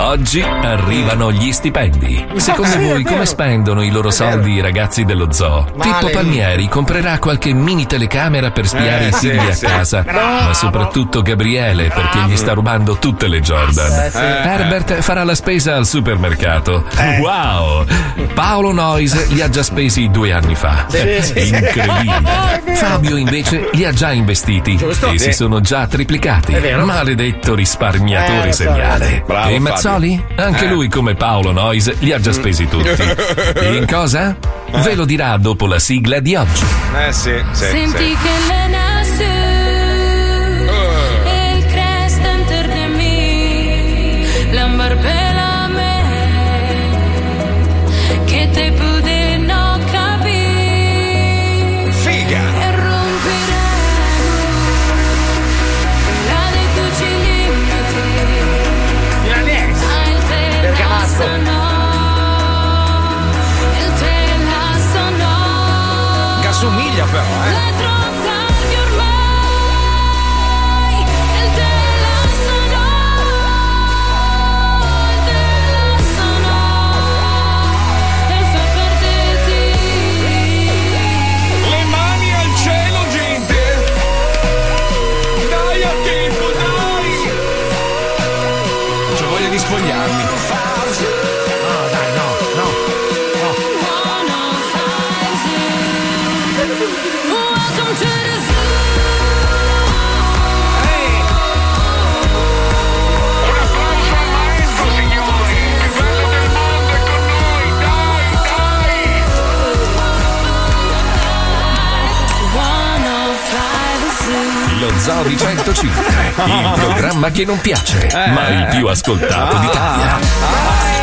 Oggi arrivano gli stipendi. Secondo sì, è voi come spendono i loro soldi i ragazzi dello zoo? Male. Pippo Palmieri comprerà qualche mini telecamera per spiare Eh, i sì, figli a sì. casa, ma soprattutto Gabriele perché gli sta rubando tutte le Jordan. Eh, sì. Herbert farà la spesa al supermercato. Eh. Wow! Paolo Noyes li ha già spesi due anni fa. Sì, sì. Incredibile. Fabio invece li ha già investiti Giusto. e Sì. si sono già triplicati. Maledetto risparmiatore Eh, seriale. Bravo, e Mazzoli? Anche Eh. lui, come Paolo Noyes, li ha già spesi tutti. In cosa? Ve lo dirà dopo la sigla di oggi. Eh sì, sì. Senti sì. que le crescenter de mí, l'ambarpelame che te di 105, il programma che non piace, ma il più ascoltato d'Italia.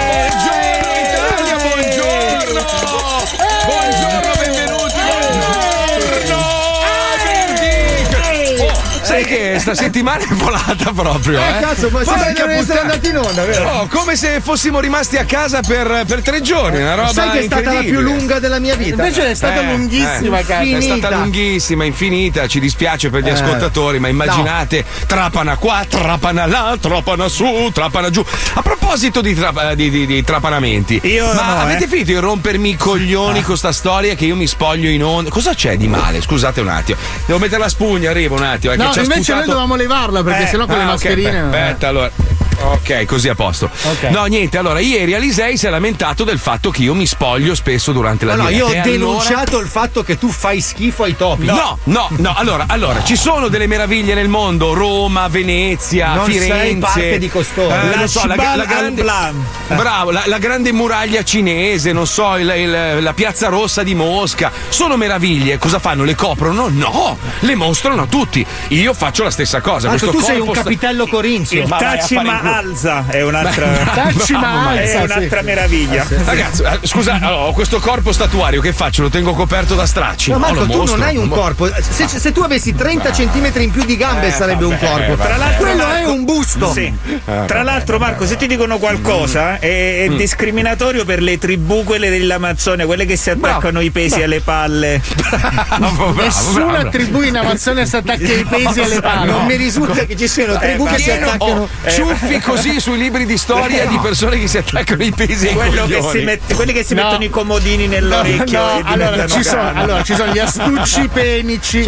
Che sta settimana è volata proprio, eh? Eh, cazzo, ma Porca essere puttana. andati in onda, vero? Oh, come se fossimo rimasti a casa per, per tre giorni, una roba Sai che è stata la più lunga della mia vita? Invece è stata Eh, lunghissima, eh, cazzo. È stata lunghissima, infinita. Ci dispiace per gli Eh. ascoltatori, ma immaginate trapana qua, trapana là, trapana su, trapana giù. A proposito di, tra- di- di- di trapanamenti, Io ma no, avete eh. finito di rompermi i coglioni con sta storia che io mi spoglio in onda? Cosa c'è di male? Scusate un attimo, devo mettere la spugna, arrivo un attimo. eh, No, invece noi dovevamo levarla perché Eh, sennò con le ah, ok, mascherine. beh, Aspetta, allora. Ok, così a posto. Ok. No, niente, allora ieri Alisei si è lamentato del fatto che io mi spoglio spesso durante la No, no, diretta. io ho e allora- denunciato il fatto che tu fai schifo ai topi. No, no, no, allora, allora, ci sono delle meraviglie nel mondo, Roma, Venezia, Non Firenze. sei parte di costoro. Eh, La lo so, la, la grande, bravo, la, la grande muraglia cinese, non so, il- il- la piazza rossa di Mosca. Sono meraviglie, cosa fanno? Le coprono? No, le mostrano a tutti. Io faccio la stessa cosa. Marco, questo tu sei un sta- capitello corinzio. Il Ma vai a Taci fare in culo. Alza è un'altra, Maalza, è sì. un'altra meraviglia. Ragazzi, eh, scusa, allora, ho questo corpo statuario, che faccio? Lo tengo coperto da stracci? No, No, Marco, tu mostro, non hai un corpo. Se, se tu avessi 30 centimetri in più di gambe Eh, sarebbe un vabbè, corpo. vabbè. Tra l'altro, Quello è Marco- un busto. Sì. Tra l'altro, Marco, se ti dicono qualcosa è, è discriminatorio per le tribù, quelle dell'Amazzonia, quelle che si attaccano i pesi alle palle. Bravo, bravo, Nessuna bravo. tribù in Amazzonia si attacca ai pesi alle palle. Non mi risulta che ci siano tribù che si attaccano. oh, ciuffi così sui libri di storia di persone che si attaccano i pesi che mette- quelli che si No. mettono i comodini nell'orecchio. No, allora ci sono, allora ci sono gli astucci penici,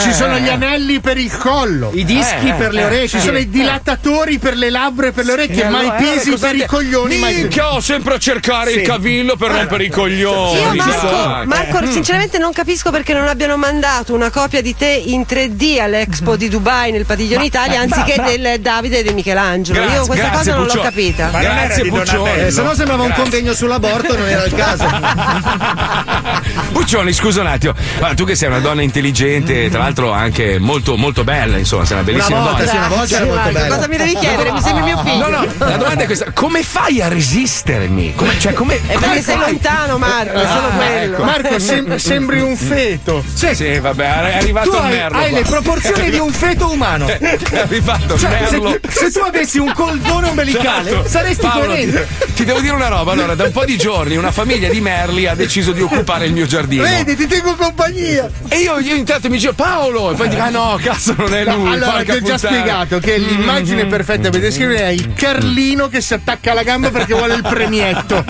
ci sono gli anelli per il collo, i dischi Eh, per le eh, orecchie, ci sì. sono i dilatatori per le labbra e per le orecchie, E ma i pesi per te- i coglioni. Minchia, ho sempre a cercare il Sì. cavillo per rompere i coglioni. Io Marco. Marco, sinceramente non capisco perché non abbiano mandato una copia di te in 3D all'Expo di Dubai nel padiglione Italia anziché del Davide e di Michelangelo. Grazie, Io questa grazie, cosa non l'ho Puccioni. capita. Ma Grazie Puccioni. Eh, se no sembrava un Grazie. convegno sull'aborto, non era il caso. Puccioni, scusa un attimo. Ma tu che sei una donna intelligente, tra l'altro anche molto, molto bella, insomma, sei una bellissima volta, donna. sì, una volta era molto Marco, bella. cosa mi devi chiedere? Mi sembri mio figlio. No, no, la domanda è questa: come fai a resistermi? Come, cioè, come, È come perché sei lontano, Marco, Ah, ecco. Marco, sem- sembri un feto. Sì, vabbè, è arrivato Tu hai, merlo. hai qua. le proporzioni di un feto umano. È arrivato Cioè, merlo. se, se tu avessi un coldone ombelicale, Certo. saresti Paolo. Ti, ti devo dire una roba. Allora, da un po' di giorni una famiglia di merli ha deciso di occupare il mio giardino. Vedi, ti tengo compagnia. E io, io intanto mi dicevo Paolo, e poi dico: Ah no, cazzo, non è lui. allora, porca ti ho già puttana." spiegato che l'immagine perfetta per descrivere è il Carlino che si attacca alla gamba perché vuole il premietto.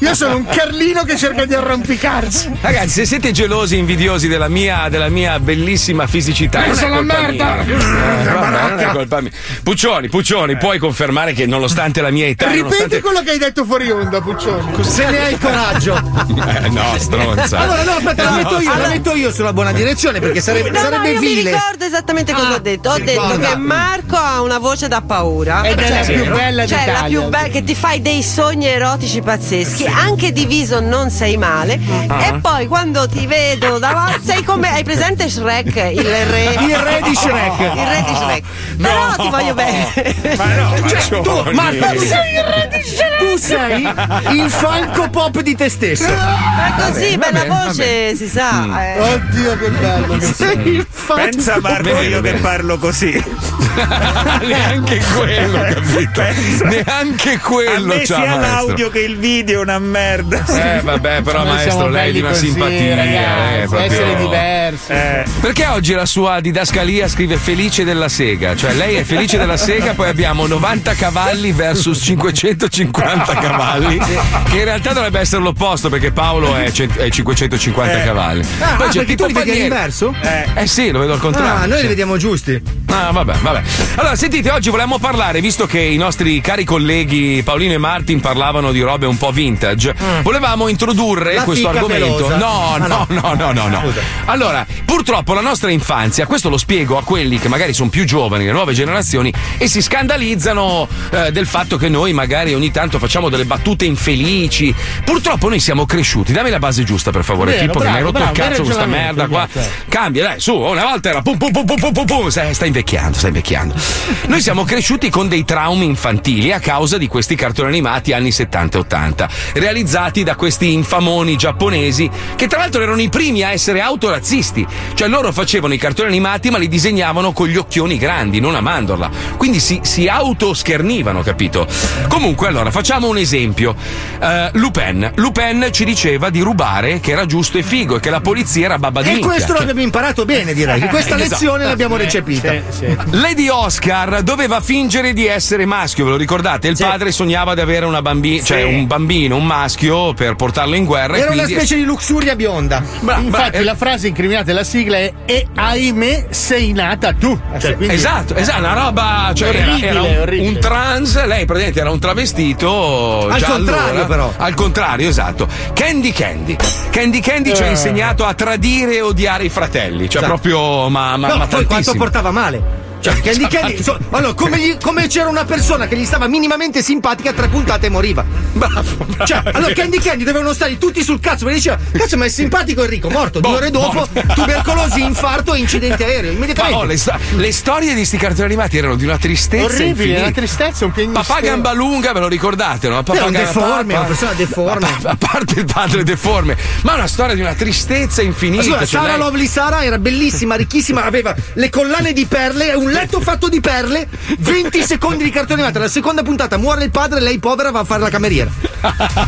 Io sono un Carlino che cerca di arrampicarsi. Ragazzi, se siete gelosi e invidiosi della mia, della mia bellissima fisicità, Pensa colpa merda. mia. Eh, vabbè, non è colpa mia. Puccioni, Puccioni, puoi confermare che nonostante la mia età, Ripeti nonostante... quello che hai detto fuori onda, Puccioni. Se ne hai coraggio. Eh, no, stronza. Allora, no, aspetta, la metto io, la metto io sulla buona direzione perché sarebbe, No, no, sarebbe io mi vile. ricordo esattamente cosa Ah, ho detto. Ho detto ricorda. che Marco ha una voce da paura. Ed è la più bella Cioè, la d'Italia. più bella che ti fai dei sogni erotici pazzeschi. Anche diviso non sei male. Ah. E poi quando ti vedo davanti, sei come. Hai presente Shrek? Il re. Il re di Shrek. Il re di Shrek. Però ti voglio bene. Ma no, Cioè, tu. Marco, tu sei, tu sei il Funko Pop di te stesso. Ma così, va bella bene, voce, si sa. Mm. eh. Oddio, che bello che sei. Sei il Funko Pensa Marco Bene, io bene. che parlo così. Neanche quello, capito? Neanche A quello me c'ha sia maestro. l'audio che il video è una merda. Eh vabbè, però Noi maestro, lei è di una così, simpatia. ragazzi, eh, proprio- essere diversi. Eh, Perché oggi la sua didascalia scrive felice della sega? Cioè lei è felice della sega, poi abbiamo 90 cavalli versus 550 cavalli, che in realtà dovrebbe essere l'opposto perché Paolo è, cent- è 550 Eh. cavalli. Ah, Poi ah, c'è perché tu Pippo li vedi Palmieri. all'inverso? Eh sì, lo vedo al contrario. Ah, noi sì. li vediamo giusti. Ah, vabbè, vabbè. Allora, sentite, oggi volevamo parlare, visto che i nostri cari colleghi Paolino e Martin parlavano di robe un po' vintage, volevamo introdurre La questo argomento. No, Ah, no, no. no, no, no, no. Allora, purtroppo la nostra infanzia, questo lo spiego a quelli che magari sono più giovani, le nuove generazioni, e si scandalizzano eh, del fatto che noi magari ogni tanto facciamo delle battute infelici. Purtroppo noi siamo cresciuti. Dammi la base giusta, per favore, Vero, Pippo, che mi hai bravo, rotto il bravo, cazzo hai con questa merda qua. certo. Cambia, dai, su, una volta era pum pum pum pum pum pum pum. Stai, sta invecchiando, sta invecchiando. Noi siamo cresciuti con dei traumi infantili a causa di questi cartoni animati anni 70 e 80, realizzati da questi infamoni giapponesi che tra l'altro erano i primi a essere autorazzisti. Cioè loro facevano i cartoni animati ma li disegnavano con gli occhioni grandi, non a mandorla. Quindi si, si autoschernivano, capito? Comunque, allora, facciamo un esempio. Eh, Lupin. Lupin ci diceva di rubare, che era giusto e figo, e che la polizia era babba di E minchia. questo l'abbiamo imparato bene, direi. Che questa Esatto. lezione l'abbiamo recepita. Sì, sì. Lady Oscar doveva fingere di essere maschio, ve lo ricordate? Il padre sognava di avere una bambina, cioè un bambino, un maschio per portarlo in guerra. e Era una quindi- specie di luxuria bionda. Bra- bra- Infatti, eh, la frase incriminata della sigla è E ahimè sei nata tu. Cioè, quindi- Esatto, esatto, una roba, cioè era, era un, orribile. un trans, lei praticamente era un travestito. Al già contrario, allora. però. Al contrario, esatto. Candy Candy. Candy Candy ci ha Eh. insegnato a tradire e odiare i fratelli, cioè Esatto. proprio, ma, ma, No, ma poi quanto tantissimo. portava male. Cioè, Candy Candy. Esatto. so- allora, come, gli- come c'era una persona che gli stava minimamente simpatica, tre puntate e moriva. Bravo, bravo. Cioè, allora Candy Candy dovevano stare tutti sul cazzo perché diceva, cazzo, ma è simpatico Enrico, morto. Due Boh, ore dopo, morto. tubercolosi, infarto e incidente aereo. Ma Immediatamente. oh, le, sto- le storie di sti cartoni animati erano di una tristezza Orribile, una tristezza, un pianistero. Papà Gambalunga, ve lo ricordate, no? Papà Era un deforme, papà- una persona deforme. A, a parte il padre deforme, ma una storia di una tristezza infinita. Scusa, cioè Sara lei- Lovely Sara era bellissima, ricchissima, aveva le collane di perle, un letto fatto di perle, 20 secondi di cartone animato. La seconda puntata muore il padre, lei povera va a fare la cameriera.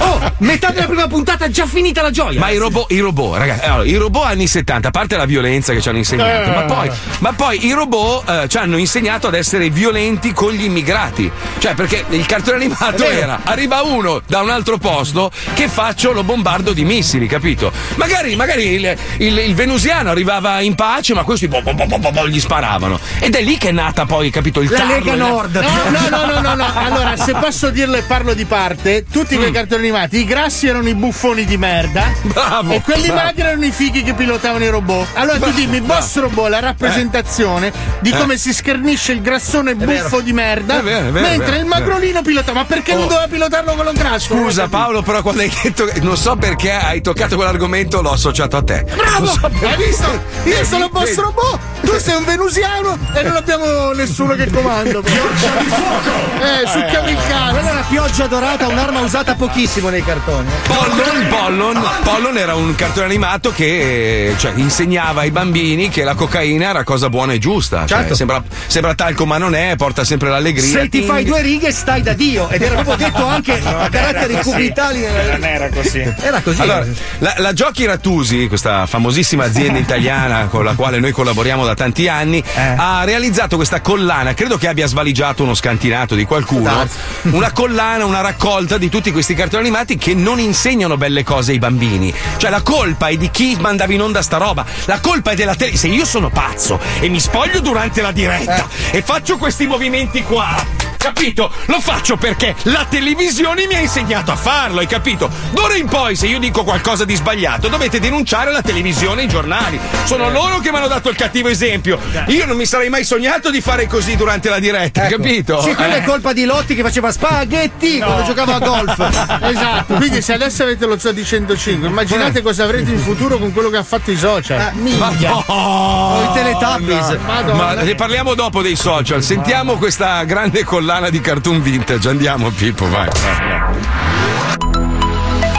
Oh, metà della prima puntata già finita la gioia. Ma i robot, i robot, ragazzi, allora, i robot anni 70, a parte la violenza che ci hanno insegnato, Eh. ma, poi, ma poi i robot eh, ci hanno insegnato ad essere violenti con gli immigrati. Cioè, perché il cartone animato era arriva uno da un altro posto che faccio lo bombardo di missili, capito? Magari, magari il, il- il venusiano arrivava in pace, ma questi bo- bo- bo- gli sparavano. Ed è lì che è nata poi, capito? Il La tarlo, Lega Nord. No, no, no, no, no, no. Allora, se posso dirlo e parlo di parte, tutti Mm. quei cartoni animati, i grassi erano i buffoni di merda. Bravo, E quelli magri erano i fighi che pilotavano i robot. Allora tu dimmi, Boss Robot la rappresentazione di come si schernisce il grassone buffo di merda. Eh. Mentre il magrolino pilota. Ma perché non Oh. doveva pilotarlo con lo grasso? Scusa Paolo, però quando hai detto, non so perché hai toccato quell'argomento, l'ho associato a te. Bravo! Hai visto? Io sono Boss? Robot, tu sei un venusiano e non abbiamo nessuno che comanda. Eh, succhiamo il Quella è cazzo. una pioggia dorata, un'arma usata pochissimo nei cartoni. Pollon, Pollon, Pollon era un cartone animato che cioè, insegnava ai bambini che la cocaina era cosa buona e giusta. Cioè, Certo. sembra, sembra talco, ma non è, porta sempre l'allegria. Se ti fai due righe stai da Dio. Ed era proprio detto anche a caratteri cubitali. Non era così. Era così. Allora, la, la Giochi Rattusi, questa famosissima azienda italiana con la quale noi collaboriamo da tanti anni, ha realizzato questa collana, credo che abbia svaligiato uno scantinato di qualcuno, una collana, una raccolta di tutti questi cartoni animati che non insegnano belle cose ai bambini. Cioè la colpa è di chi mandava in onda sta roba, la colpa è della tele. Se io sono pazzo e mi spoglio durante la diretta e faccio questi movimenti qua. Capito? Lo faccio perché la televisione mi ha insegnato a farlo, hai capito? D'ora in poi, se io dico qualcosa di sbagliato, dovete denunciare la televisione e i giornali. Sono loro che mi hanno dato il cattivo esempio. Io non mi sarei mai sognato di fare così durante la diretta, Ecco. capito? Sì, quella Eh. è colpa di Lotti che faceva spaghetti quando giocava a golf. Esatto, quindi se adesso avete lo Zodi 105, immaginate cosa avrete in futuro con quello che ha fatto i social. Ma no! O i Teletubbies. Ma ne parliamo dopo dei social. Sentiamo questa grande collana di cartoon vintage. Andiamo, Pippo, vai.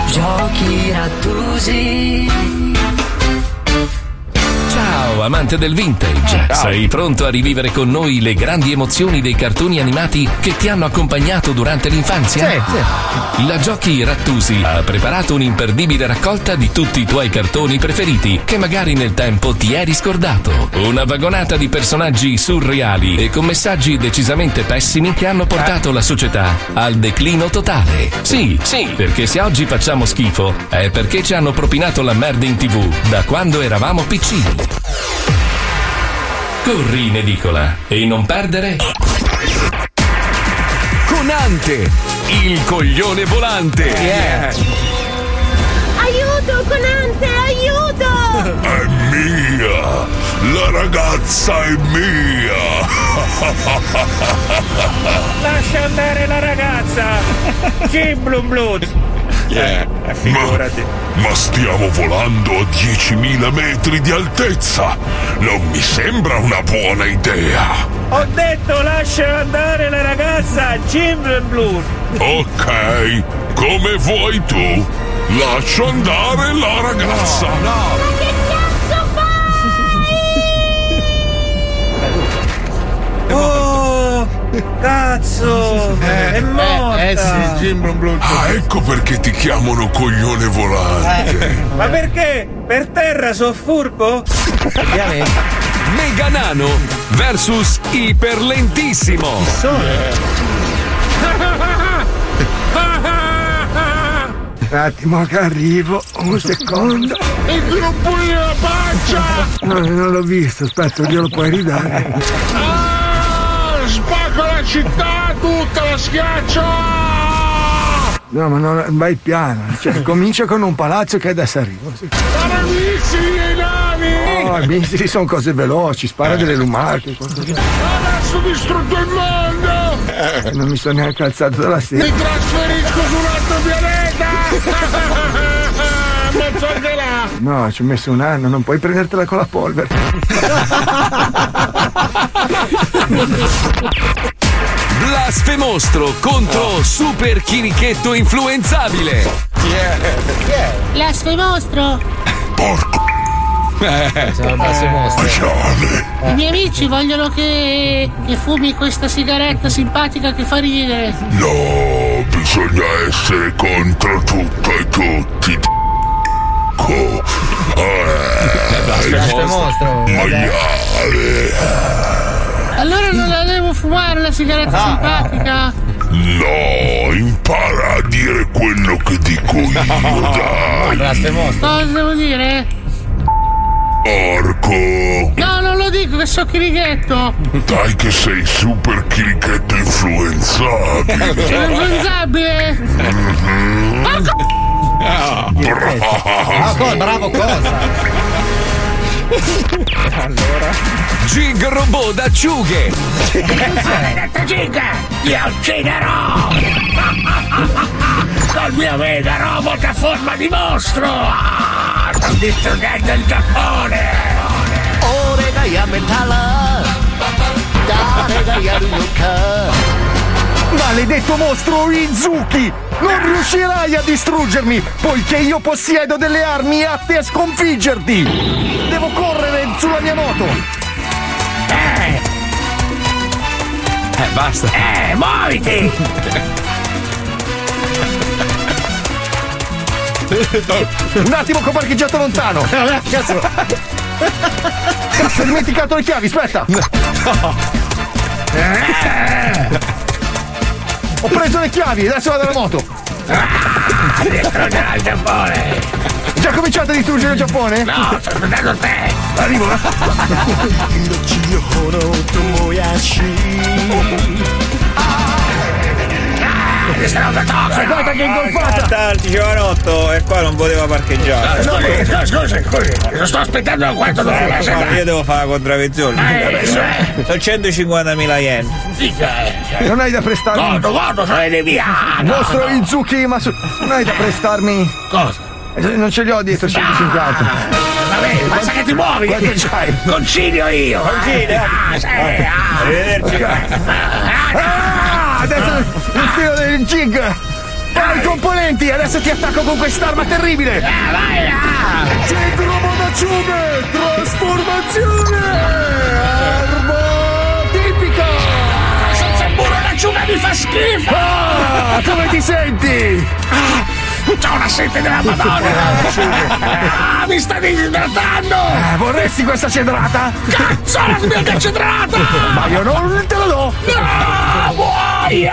Giochi rattusi. Ciao amante del vintage, sei pronto a rivivere con noi le grandi emozioni dei cartoni animati che ti hanno accompagnato durante l'infanzia? Sì, sì. La Giochi Rattusi ha preparato un'imperdibile raccolta di tutti i tuoi cartoni preferiti che magari nel tempo ti eri scordato. Una vagonata di personaggi surreali e con messaggi decisamente pessimi che hanno portato la società al declino totale. Sì, sì, perché se oggi facciamo schifo è perché ci hanno propinato la merda in tv da quando eravamo piccini. Corri in edicola e non perdere Conante, il coglione volante. Aiuto, Conante, aiuto! È mia! La ragazza è mia! Lascia andare la ragazza! Jim Blue Eh, figurati. Ma stiamo volando a 10.000 metri di altezza! Non mi sembra una buona idea! Ho detto lascia andare la ragazza! Jim Blue! Ok, come vuoi tu! Lascio andare la ragazza! Che cazzo Cazzo! è morta! Eh, eh sì, Jim Blue. Ah, ecco perché ti chiamano coglione volante! Ma perché? Per terra so furbo? Mega Nano versus Iperlentissimo. Un attimo che arrivo, un secondo. Il gruppo nella pancia! No, non l'ho visto, aspetta, glielo puoi ridare. Città tutta, la schiaccio! No, ma non, vai piano. Cioè, comincia con un palazzo che adesso arrivo. Sì. Sono i missili ai navi! No, i missili sono cose veloci, spara delle lumarche. qualcosa. Adesso ho distrutto il mondo! Eh, Non mi sono neanche alzato dalla Mi sedia. trasferisco su un altro pianeta! Mezzo anche là! No, ci ho messo un anno, non puoi prendertela con la polvere. Blasfemostro contro Super Chirichetto Influenzabile. Blasfemostro! Maiale! I miei amici vogliono che, che fumi questa sigaretta simpatica che fa ridere. No, bisogna essere contro tutto e tutti. Co- eh, maiale! Allora non la devo fumare la sigaretta simpatica? No, impara a dire quello che dico io, dai! Cosa devo dire? Marco! No, non lo dico che so chirichetto. Dai che sei super chirichetto influenzabile! Influenzabile. Ah, co- bravo cosa? Gig robot d'acciughe. Maledetta giga! Ti ucciderò! Col mio mega robot a forma di mostro! Ah, Sto distruggendo il Giappone! Ore ga yametara Dare ga yaru no Maledetto mostro Izuki! Non riuscirai a distruggermi, poiché io possiedo delle armi atte a sconfiggerti! Devo correre sulla mia moto! Eh, Eh, basta. eh, muoviti! Un attimo che ho parcheggiato lontano! Cazzo! Cazzo, ho dimenticato le chiavi, aspetta! Ho preso le chiavi, adesso vado alla moto! Distruggerà il Giappone! Già cominciate a distruggere il Giappone? No, sto aspettando te! Arrivo! あー sarà una toxica! Guarda che ingolfata! Il giovanotto e qua non poteva parcheggiare. Scusi, scusi, scusi, lo sto aspettando da quanto Eh, doveva ma io devo fare la contravvenzione. Eh, adesso è. Sono 150.000 yen. Non hai da prestarmi. Guarda, guarda, sono nemiato! Mostro Izuki, ma non hai da prestarmi. Cosa? Eh, Non ce li ho dietro 150. Va bene, basta che ti muovi! Quanto c'hai? Concilio io! Concilio? Ah, sì, ah. Arrivederci. Ah, adesso il filo del jig. Hai i componenti, adesso ti attacco con quest'arma terribile. Ah, vai, ah. Jig Robo d'acciughe, trasformazione. Arma tipica. Senza burro l'acciuga mi fa schifo! Ah, come ti senti? C'ho una sete della madonna! Ah, mi sta disidratando! Eh, vorresti questa cedrata? Cazzo, la mia cacedrata! Ma io non te la do. No, muoio!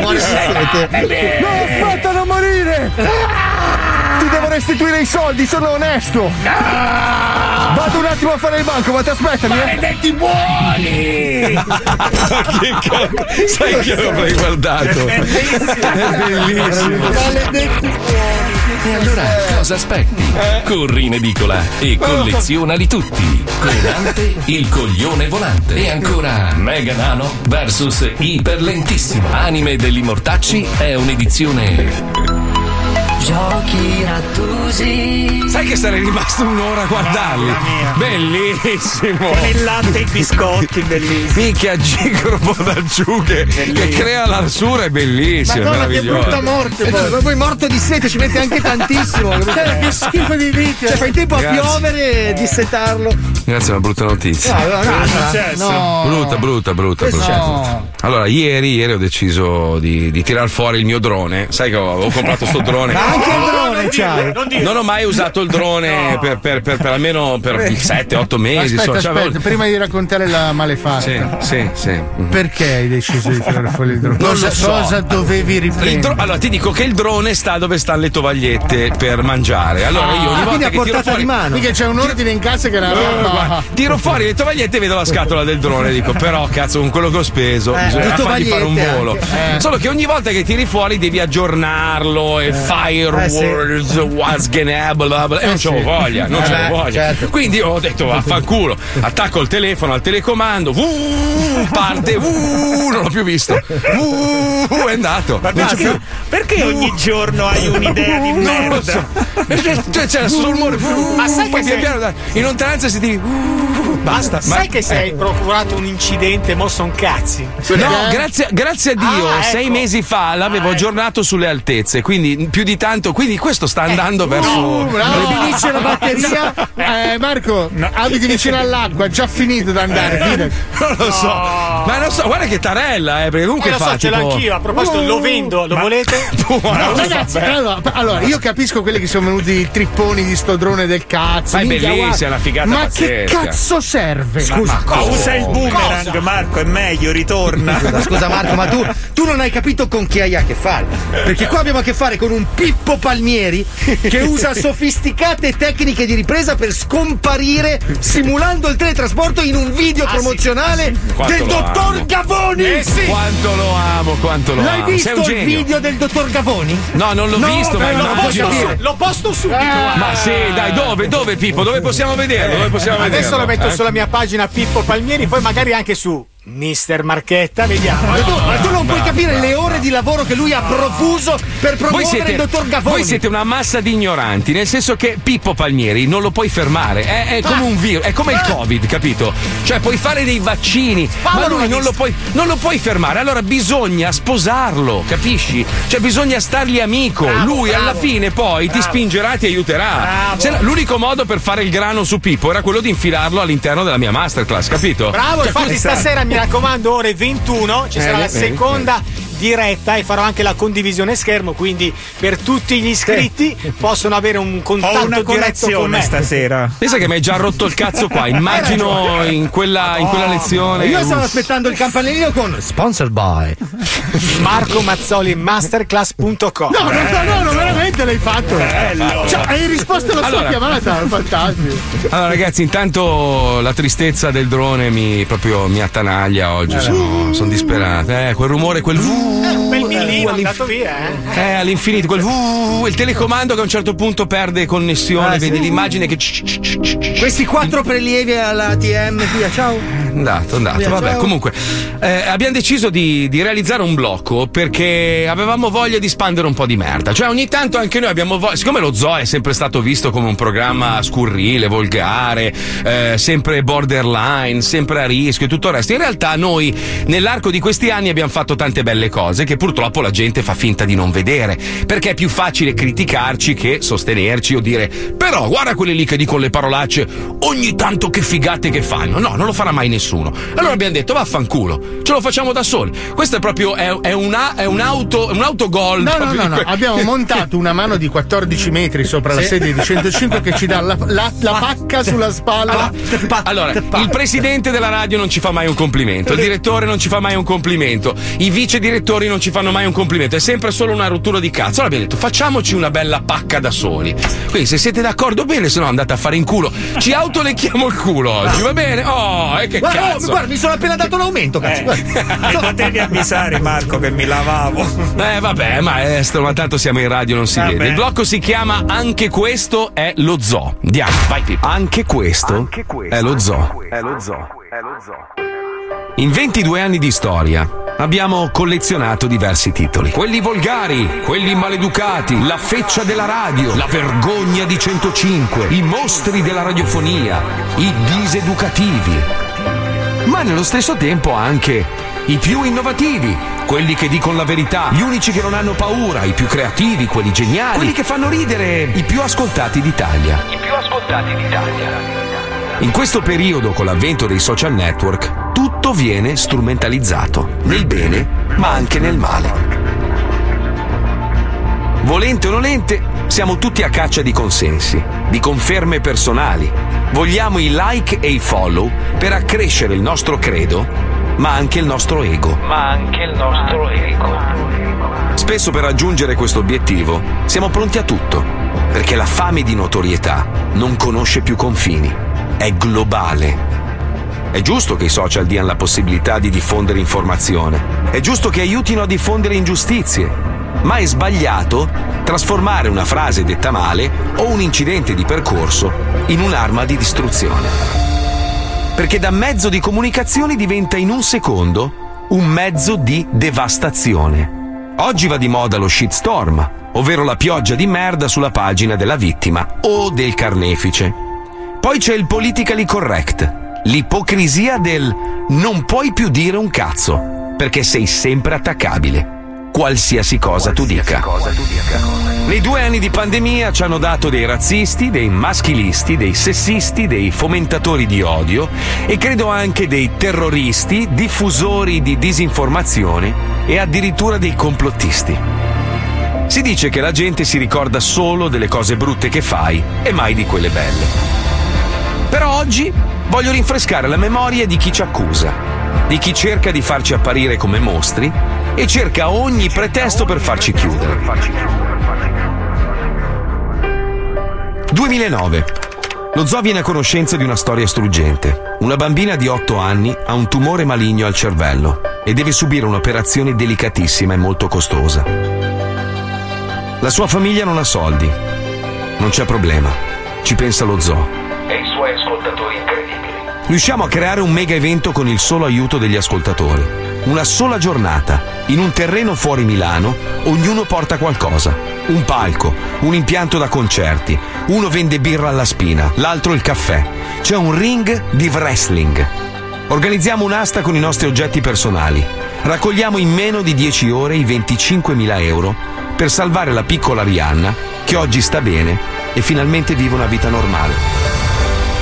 Muore di sete. No, aspetta, non morire. Restituire i soldi, sono onesto. Vado un attimo a fare il banco, ma ti aspettami. eh. Maledetti buoni! che co- Sai che l'avrei guardato? È bellissimo. E allora cosa aspetti? Corri in edicola e collezionali tutti. Comandante il coglione volante. E ancora Mega Nano vs Iper Lentissimo. Anime degli Mortacci è un'edizione. Giochi rattusi Sai che sarei rimasto un'ora a guardarli? Bellissimo. Con il latte e i biscotti, bellissimo. Minchia Gigrobo d'acciughe che crea l'arsura è bellissimo. Madonna, che brutta morte E poi. tu, poi morto di sete ci mette anche tantissimo. Cioè, che schifo di vita. Cioè, fai tempo a Grazie. piovere e dissetarlo. Grazie, è una brutta notizia. No, no, no, no. Brutta, brutta, brutta, brutta. No. Allora, ieri, ieri ho deciso di, di tirar fuori il mio drone. Sai che ho, ho comprato sto drone. Anche il drone c'hai. Non ho mai usato il drone per, per- per- per almeno per 7-8 mesi. Aspetta, insomma, cioè, aspetta, prima di raccontare la malefatta. Sì, sì, sì. Perché hai deciso di tirare fuori il drone? Non cosa, lo so. cosa dovevi Il riprendere? dro- allora ti dico che il drone sta dove stanno le tovagliette per mangiare. Allora io ogni Ah, quindi volta a che tiro fuori di mano. Mica c'è un ordine in casa che era. Eh, guarda, tiro fuori le tovagliette e vedo la scatola del drone dico però cazzo con quello che ho speso Eh, bisogna fargli fare un volo anche. solo che ogni volta che tiri fuori devi aggiornarlo e fireworks what's gonna happen, bla bla, e non c'avevo voglia non Eh c'avevo beh, voglia certo. quindi ho detto vaffanculo attacco il telefono al telecomando vuh, parte vuh, non l'ho più visto vuh, è andato Ma non c'è perché, più perché ogni giorno hai un'idea di non lo merda? so. Cioè, c'era solo il rumore. Ma sai che sei- piano, in lontananza si dice. Basta. Sai Ma- che sei eh. procurato un incidente, mo son cazzi. No, grazie, grazie a Dio, Ah, ecco. sei mesi fa l'avevo Ah, ecco. aggiornato sulle altezze, quindi più di tanto, quindi questo sta andando verso. Uh, bravo, finisce la batteria. Eh, Marco, abiti vicino all'acqua, è già finito da andare. fidati. Non lo so, ma non so, guarda che tarella, eh, perché Eh, comunque lo fa so, ce l'ho tipo. anch'io. A proposito, lo vendo, lo volete? Buono, No, ragazzi, allora, allora, io capisco quelli che sono venuti i tripponi di sto drone del cazzo. Ma è bellissima, una figata Ma che pazzesca. cazzo serve? Scusa, Ma usa il boomerang, Marco, è meglio, ritorna. Scusa, scusa, Marco, ma tu, tu non hai capito con chi hai a che fare. Perché qua abbiamo a che fare con un Pippo Palmieri Palmieri che usa sofisticate tecniche di ripresa per scomparire simulando il teletrasporto in un video promozionale Quanto del lo dottor amo. Gavoni. Quanto lo amo, quanto lo L'hai amo. visto Sei un il genio. video del dottor Gavoni? No, non l'ho No, visto, ma lo posto su- Lo posto subito. Ma sì, dai, dove? Dove Pippo? Dove possiamo vederlo? Dove possiamo Adesso vederlo? lo metto Eh? sulla mia pagina Pippo Palmieri, poi magari anche su Mister Marchetta, vediamo. Ma tu, ma tu non puoi Bravo, capire bravo. le ore di lavoro che lui ha profuso per promuovere siete, il dottor Gavoni. voi siete una massa di ignoranti, nel senso che Pippo Palmieri non lo puoi fermare, è, è come un virus, è come il Covid, capito? Cioè puoi fare dei vaccini, ma lui non lo, puoi, non lo puoi fermare, allora bisogna sposarlo, capisci? Cioè bisogna stargli amico, lui alla fine poi ti spingerà ti aiuterà. No- l'unico modo per fare il grano su Pippo era quello di infilarlo all'interno della mia masterclass, capito? Bravo, Cioè, infatti stasera mi raccomando, ore 21 ci Eh, sarà la eh, seconda diretta e farò anche la condivisione schermo, quindi per tutti gli iscritti possono avere un contatto Ho una diretto con me. stasera. Pensa che mi hai già rotto il cazzo qua. Immagino in quella, in quella lezione. Io stavo aspettando il campanellino con sponsored by. Marco Mazzoli masterclass.com. No, no, no, no, no, veramente l'hai fatto. Cioè, hai risposto alla Allora. sua chiamata, fantastico. Allora, ragazzi, intanto la tristezza del drone mi proprio mi attanaglia oggi. Sono, sono disperato. Eh, quel rumore, quel Un bel vuh. millino è andato via, eh. Eh, all'infinito, quel vuh, il telecomando che a un certo punto perde connessione, Ah, sì. vedi l'immagine che. Questi quattro prelievi alla ATM, via, ciao. Andato, andato. Via, Vabbè, ciao. comunque, eh, abbiamo deciso di, di realizzare un blocco perché avevamo voglia di spandere un po' di merda. Cioè, ogni tanto anche noi abbiamo voglia. Siccome lo zoo è sempre stato visto come un programma scurrile, volgare, eh, sempre borderline, sempre a rischio e tutto il resto, in realtà noi nell'arco di questi anni abbiamo fatto tante belle cose che purtroppo la gente fa finta di non vedere. Perché è più facile criticarci che sostenerci o dire, però guarda quelli lì che dicono le parolacce ogni tanto che figate che fanno. No, non lo farà mai nessuno. Allora abbiamo detto, vaffanculo, ce lo facciamo da soli. Questo è proprio è, è una, è un auto, un autogol. No, no, no, no. Abbiamo montato una mano di 14 metri sopra la sedia di 105 che ci dà la, la- la pacca sulla spalla. Allora, il presidente della radio non ci fa mai un complimento, il direttore non ci fa mai un complimento, i vice direttori non ci fanno mai un complimento, è sempre solo una rottura di cazzo. Allora abbiamo detto facciamoci una bella pacca da soli. Quindi se siete d'accordo bene, se no andate a fare in culo. Ci autolecchiamo il culo oggi, va bene? Oh, e che Guarda, oh, cazzo. guarda, mi sono appena dato l'aumento, cazzo. Mi potevi avvisare, Marco, che mi lavavo. Eh vabbè, maestro, ma tanto siamo in radio, non si Vabbè. Vede. Il blocco si chiama Anche questo è lo zoo. Andiamo, vai Pippo. Anche questo, è lo zoo. È lo zoo. È lo zoo. In 22 anni di storia abbiamo collezionato diversi titoli. Quelli volgari, quelli maleducati, la feccia della radio, la vergogna di 105, i mostri della radiofonia, i diseducativi. Ma nello stesso tempo anche i più innovativi, quelli che dicono la verità, gli unici che non hanno paura, i più creativi, quelli geniali, quelli che fanno ridere, i più ascoltati d'Italia. I più ascoltati d'Italia. In questo periodo, con l'avvento dei social network, tutto viene strumentalizzato, nel bene, ma anche nel male. Volente o nolente, siamo tutti a caccia di consensi, di conferme personali. Vogliamo i like e i follow per accrescere il nostro credo, ma anche il nostro ego. Ma anche il nostro ego. Spesso per raggiungere questo obiettivo siamo pronti a tutto, perché la fame di notorietà non conosce più confini, è globale. È giusto che i social diano la possibilità di diffondere informazione, è giusto che aiutino a diffondere ingiustizie, ma è sbagliato trasformare una frase detta male o un incidente di percorso in un'arma di distruzione. Perché da mezzo di comunicazione diventa in un secondo un mezzo di devastazione. Oggi va di moda lo shitstorm, ovvero la pioggia di merda sulla pagina della vittima o del carnefice. Poi c'è il politically correct, l'ipocrisia del non puoi più dire un cazzo, perché sei sempre attaccabile, qualsiasi cosa tu dica. Nei due anni di pandemia ci hanno dato dei razzisti, dei maschilisti, dei sessisti, dei fomentatori di odio e credo anche dei terroristi, diffusori di disinformazione e addirittura dei complottisti. Si dice che la gente si ricorda solo delle cose brutte che fai e mai di quelle belle. Però oggi voglio rinfrescare la memoria di chi ci accusa, di chi cerca di farci apparire come mostri e cerca ogni pretesto per farci chiudere. 2009. Lo zoo viene a conoscenza di una storia struggente. Una bambina di 8 anni ha un tumore maligno al cervello e deve subire un'operazione delicatissima e molto costosa. La sua famiglia non ha soldi. Non c'è problema. Ci pensa lo zoo. E i suoi ascoltatori incredibili. Riusciamo a creare un mega evento con il solo aiuto degli ascoltatori. Una sola giornata, in un terreno fuori Milano, ognuno porta qualcosa. Un palco, un impianto da concerti, uno vende birra alla spina, l'altro il caffè. C'è un ring di wrestling. Organizziamo un'asta con i nostri oggetti personali. Raccogliamo in meno di 10 ore i 25.000 euro per salvare la piccola Rihanna, che oggi sta bene e finalmente vive una vita normale.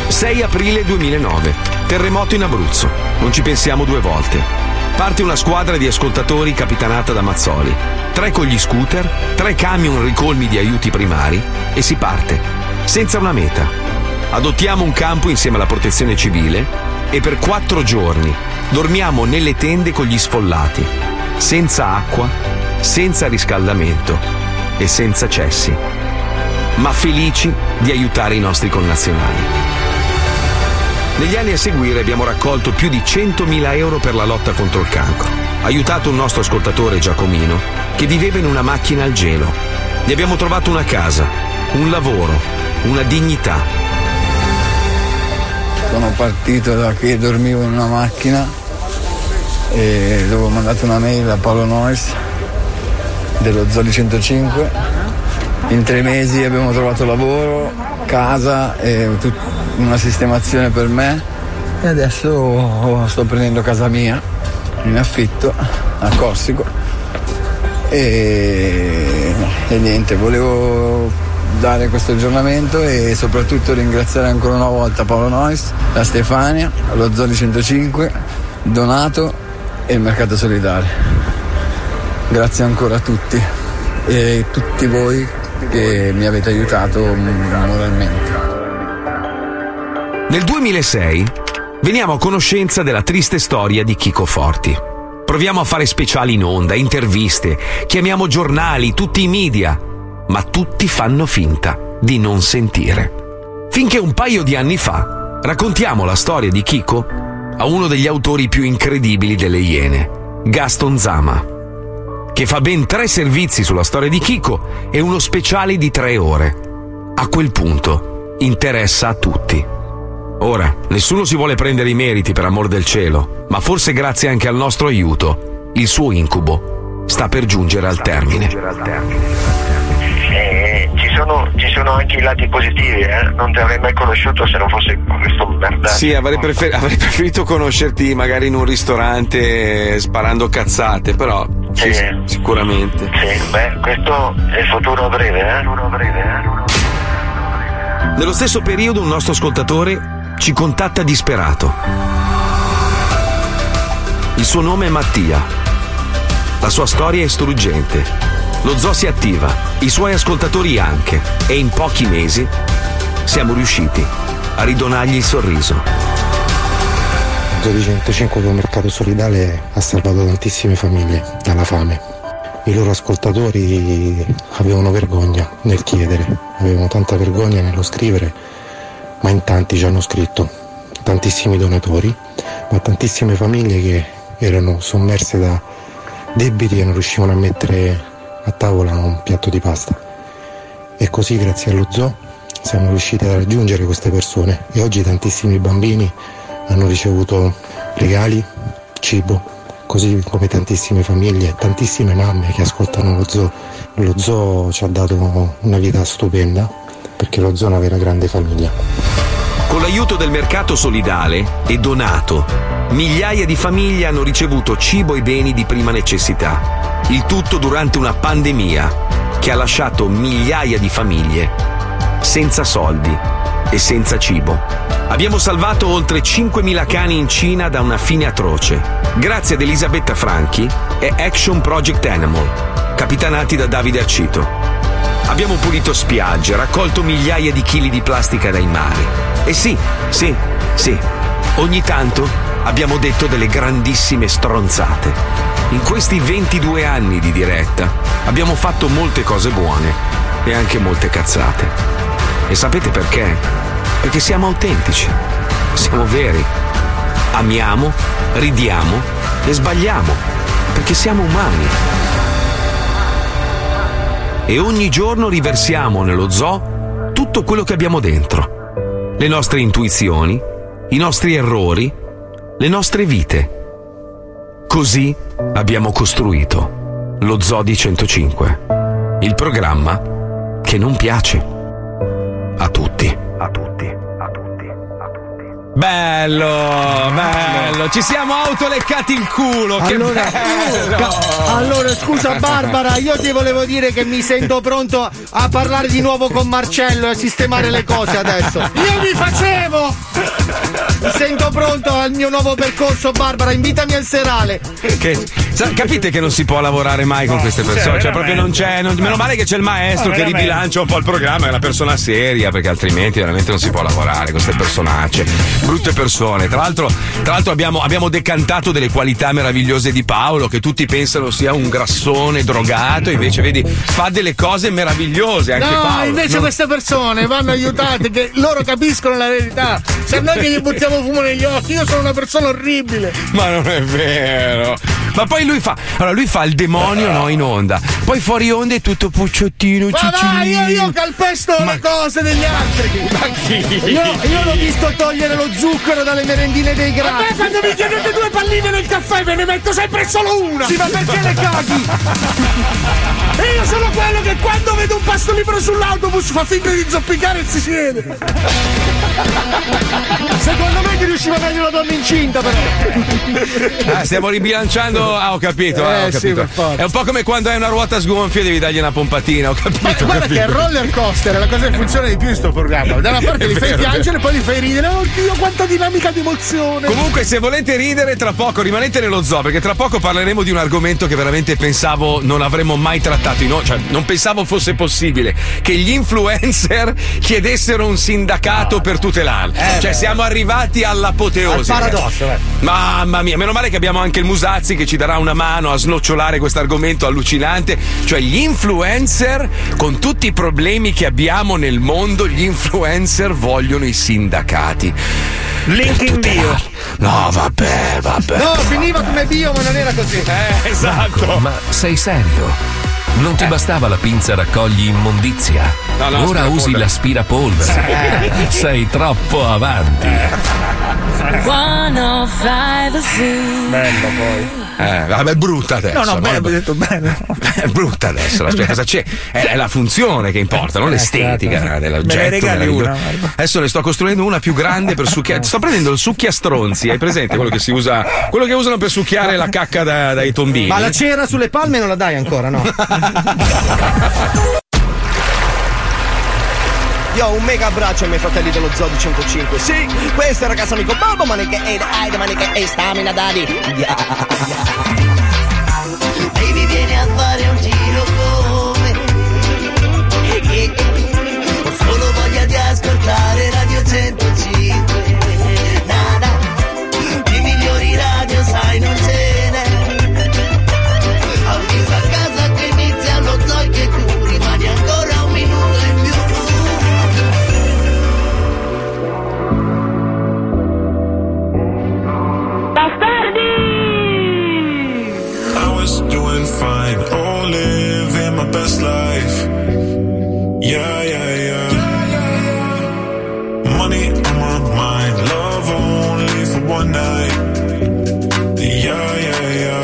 6 aprile 2009. Terremoto in Abruzzo. Non ci pensiamo due volte. Parte una squadra di ascoltatori capitanata da Mazzoli. Tre con gli scooter, tre camion ricolmi di aiuti primari e si parte. Senza una meta. Adottiamo un campo insieme alla protezione civile e per quattro giorni dormiamo nelle tende con gli sfollati. Senza acqua, senza riscaldamento e senza cessi. Ma felici di aiutare i nostri connazionali. Negli anni a seguire abbiamo raccolto più di 100.000 euro per la lotta contro il cancro. Aiutato un nostro ascoltatore Giacomino che viveva in una macchina al gelo. Gli abbiamo trovato una casa, un lavoro, una dignità. Sono partito da qui, dormivo in una macchina e dove ho mandato una mail a Paolo Nois dello Zoli 105. In tre mesi abbiamo trovato lavoro, casa e tut- una sistemazione per me e adesso sto prendendo casa mia in affitto a Corsico e, e niente, volevo dare questo aggiornamento e soprattutto ringraziare ancora una volta Paolo Nois, la Stefania, lo Zoli 105, Donato e il Mercato Solidale. Grazie ancora a tutti e tutti voi che mi avete aiutato moralmente. Nel 2006 veniamo a conoscenza della triste storia di Chico Forti. Proviamo a fare speciali in onda, interviste, chiamiamo giornali, tutti i media, ma tutti fanno finta di non sentire. Finché un paio di anni fa raccontiamo la storia di Chico a uno degli autori più incredibili delle Iene, Gaston Zama, che fa ben tre servizi sulla storia di Chico e uno speciale di tre ore. A quel punto interessa a tutti. Ora, nessuno si vuole prendere i meriti per amor del cielo, ma forse grazie anche al nostro aiuto, il suo incubo sta per giungere al termine. Eh, ci, sono, ci sono anche i lati positivi, eh? Non ti avrei mai conosciuto se non fosse questo merda. Sì, avrei, prefer- avrei preferito conoscerti magari in un ristorante eh, sparando cazzate, però sì, Sì. sicuramente. Sì, beh, questo è il futuro breve, eh? Futuro breve, eh? Nello stesso periodo un nostro ascoltatore ci contatta disperato. Il suo nome è Mattia. La sua storia è struggente. Lo zoo si attiva, i suoi ascoltatori anche, e in pochi mesi siamo riusciti a ridonargli il sorriso. Zodi 105 con Mercato Solidale ha salvato tantissime famiglie dalla fame. I loro ascoltatori avevano vergogna nel chiedere, avevano tanta vergogna nello scrivere, ma in tanti ci hanno scritto, tantissimi donatori, ma tantissime famiglie che erano sommerse da debiti e non riuscivano a mettere a tavola un piatto di pasta. E così grazie allo zoo siamo riusciti a raggiungere queste persone e oggi tantissimi bambini hanno ricevuto regali, cibo, così come tantissime famiglie, tantissime mamme che ascoltano lo zoo. Lo zoo ci ha dato una vita stupenda perché lo zoo è una vera grande famiglia. Con l'aiuto del mercato solidale e donato, migliaia di famiglie hanno ricevuto cibo e beni di prima necessità. Il tutto durante una pandemia che ha lasciato migliaia di famiglie senza soldi e senza cibo. Abbiamo salvato oltre 5.000 cani in Cina da una fine atroce, grazie ad Elisabetta Franchi e Action Project Animal, capitanati da Davide Accito. Abbiamo pulito spiagge, raccolto migliaia di chili di plastica dai mari. E sì, sì, sì, ogni tanto abbiamo detto delle grandissime stronzate. In questi 22 anni di diretta abbiamo fatto molte cose buone e anche molte cazzate. E sapete perché? Perché siamo autentici, siamo veri. Amiamo, ridiamo e sbagliamo, perché siamo umani. E ogni giorno riversiamo nello zoo tutto quello che abbiamo dentro. Le nostre intuizioni, i nostri errori, le nostre vite. Così abbiamo costruito lo Zoo di 105, il programma che non piace a tutti. A tutti. Bello, bello, ci siamo autoleccati il culo. Che Allora, bello. ca- allora, scusa Barbara, io ti volevo dire che mi sento pronto a parlare di nuovo con Marcello e a sistemare le cose adesso. Io mi facevo! Mi sento pronto al mio nuovo percorso, Barbara, invitami al serale. Che- sa- capite che non si può lavorare mai con queste persone? Cioè, proprio non c'è. non- meno male che c'è il maestro No, che ribilancia un po' il programma, è una persona seria, perché altrimenti veramente non si può lavorare con queste personacce. Brutte persone. Tra l'altro, tra l'altro abbiamo, abbiamo decantato delle qualità meravigliose di Paolo, che tutti pensano sia un grassone drogato, invece vedi, fa delle cose meravigliose anche no, Paolo. invece Non- queste persone vanno aiutate, che loro capiscono la verità. Se noi che gli buttiamo fumo negli occhi, io sono una persona orribile. Ma non è vero. Ma poi lui fa. Allora, lui fa il demonio no, in onda. Poi fuori onda è tutto pucciottino, Ma vai, io, io calpesto le cose degli altri. Ma chi? Io, io l'ho visto togliere lo zucchero dalle merendine dei A grassi. me quando mi chiedete due palline nel caffè ve ne metto sempre solo una. Sì, ma perché le caghi? E io sono quello che quando vedo un pasto libero sull'autobus fa finta di zoppicare e si siede. Secondo me ti riusciva meglio una donna incinta, però. Ah, stiamo ribilanciando. Ah, ho capito. ah, ho Eh, sì, capito. forza. è un po' come quando hai una ruota sgonfia e devi dargli una pompatina. Ho capito. Ma guarda che capito. il roller coaster è la cosa che funziona di più in sto programma. Da una parte È li fai vero, è piangere poi li fai ridere. Oddio, quanta dinamica di emozione. Comunque, se volete ridere, tra poco rimanete nello zoo, perché tra poco parleremo di un argomento che veramente pensavo non avremmo mai trattato in cioè non pensavo fosse possibile che gli influencer chiedessero un sindacato per tutelarli. cioè, siamo arrivati all'apoteosi. Al paradosso, ragazzi. Mamma mia, meno male che abbiamo anche il Musazzi che ci darà una mano a snocciolare questo argomento allucinante. Cioè, gli influencer, con tutti i problemi che abbiamo nel mondo, gli influencer vogliono i sindacati. Link in bio. No, vabbè, vabbè. No, finiva come bio, ma non era così. Eh, esatto. Ma sei serio? Non ti bastava la pinza raccogli immondizia? No, no, Ora usi aspirapolvere. l'aspirapolvere. sei troppo avanti. 105 Zoo. Bello poi. Eh, vabbè, è brutta adesso. No, no, poi è avevo detto bene. È brutta adesso, la cosa c'è. È, è la funzione che importa, non Eh, l'estetica certo. dell'oggetto. Me ne una. Adesso ne sto costruendo una più grande per succhiare. Sto prendendo il succhiastronzi, hai presente quello che si usa? Quello che usano per succhiare la cacca da- dai tombini. Ma la cera sulle palme non la dai ancora, no? Io un mega abbraccio ai miei fratelli dello Zoo di 105. Sì, questo è ragazzo amico Bobo Maniche e Aide Maniche e Stamina Daddy. Yeah. Baby vieni a fare un giro con me Ho solo voglia di ascoltare Radio 105 Yeah, yeah, yeah. Money on my mind, love only for one night. Yeah, yeah, yeah.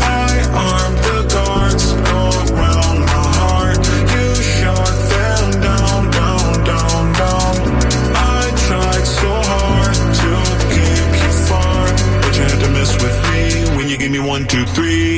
I armed the guards around my heart. You shot them down, down, down, down. I tried so hard to keep you far, but you had to mess with me when you gave me one, two, three.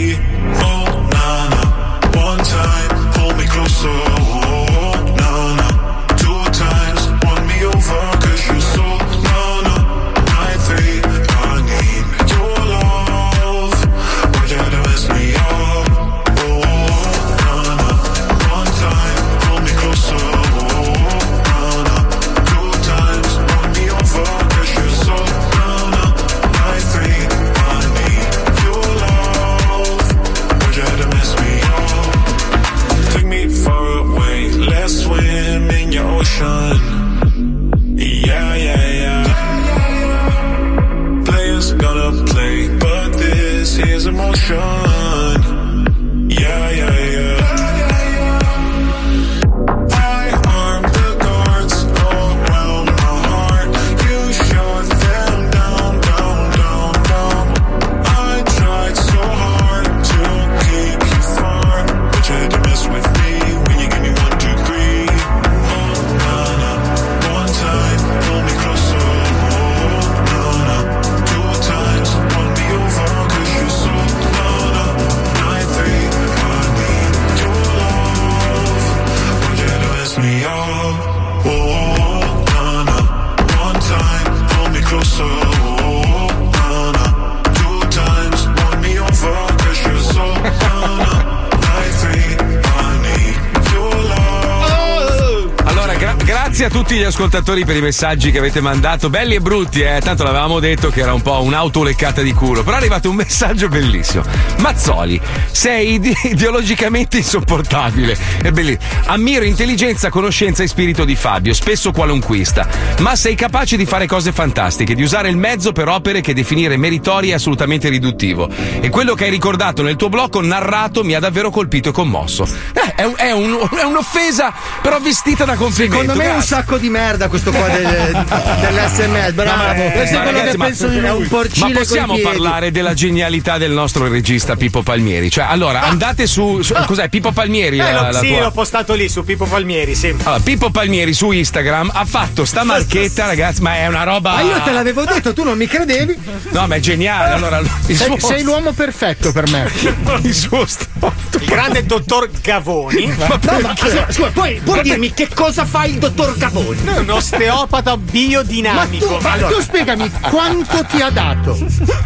Tutti gli ascoltatori per i messaggi che avete mandato, belli e brutti, eh. Tanto l'avevamo detto che era un po' un'autoleccata di culo. Però è arrivato un messaggio bellissimo. Mazzoli, sei ide- ideologicamente insopportabile. È bellissimo. Ammiro intelligenza, conoscenza e spirito di Fabio, spesso qualunquista. Ma sei capace di fare cose fantastiche, di usare il mezzo per opere che definire meritorie è assolutamente riduttivo. E quello che hai ricordato nel tuo blocco narrato mi ha davvero colpito e commosso. Eh, è, un- è un- è un'offesa, però vestita da complimento. Secondo me è un sacco di merda questo qua del, dell'SML. Bravo, No, ma- questo è ma quello ragazzi, che ma- penso di un Ma possiamo parlare della genialità del nostro regista Pippo Palmieri? Cioè, allora, andate su. su- cos'è? Pippo Palmieri? Eh, la- lo, la sì, tua- l'ho postato lì su Pippo Palmieri, sì. Allora, Pippo Palmieri su Instagram ha fatto sta marchetta, ragazzi, ma è una roba. Ma io te l'avevo detto, tu non mi credevi. No, ma è geniale. Allora, il Sei, suo, sei l'uomo perfetto per me. il suo stop. Il grande dottor Gavoni. No, ma scusa, scusa, puoi, puoi dirmi che cosa fa il dottor Gavoni? Lui è un osteopata biodinamico. Ma tu, ma Allora- tu spiegami quanto ti ha dato?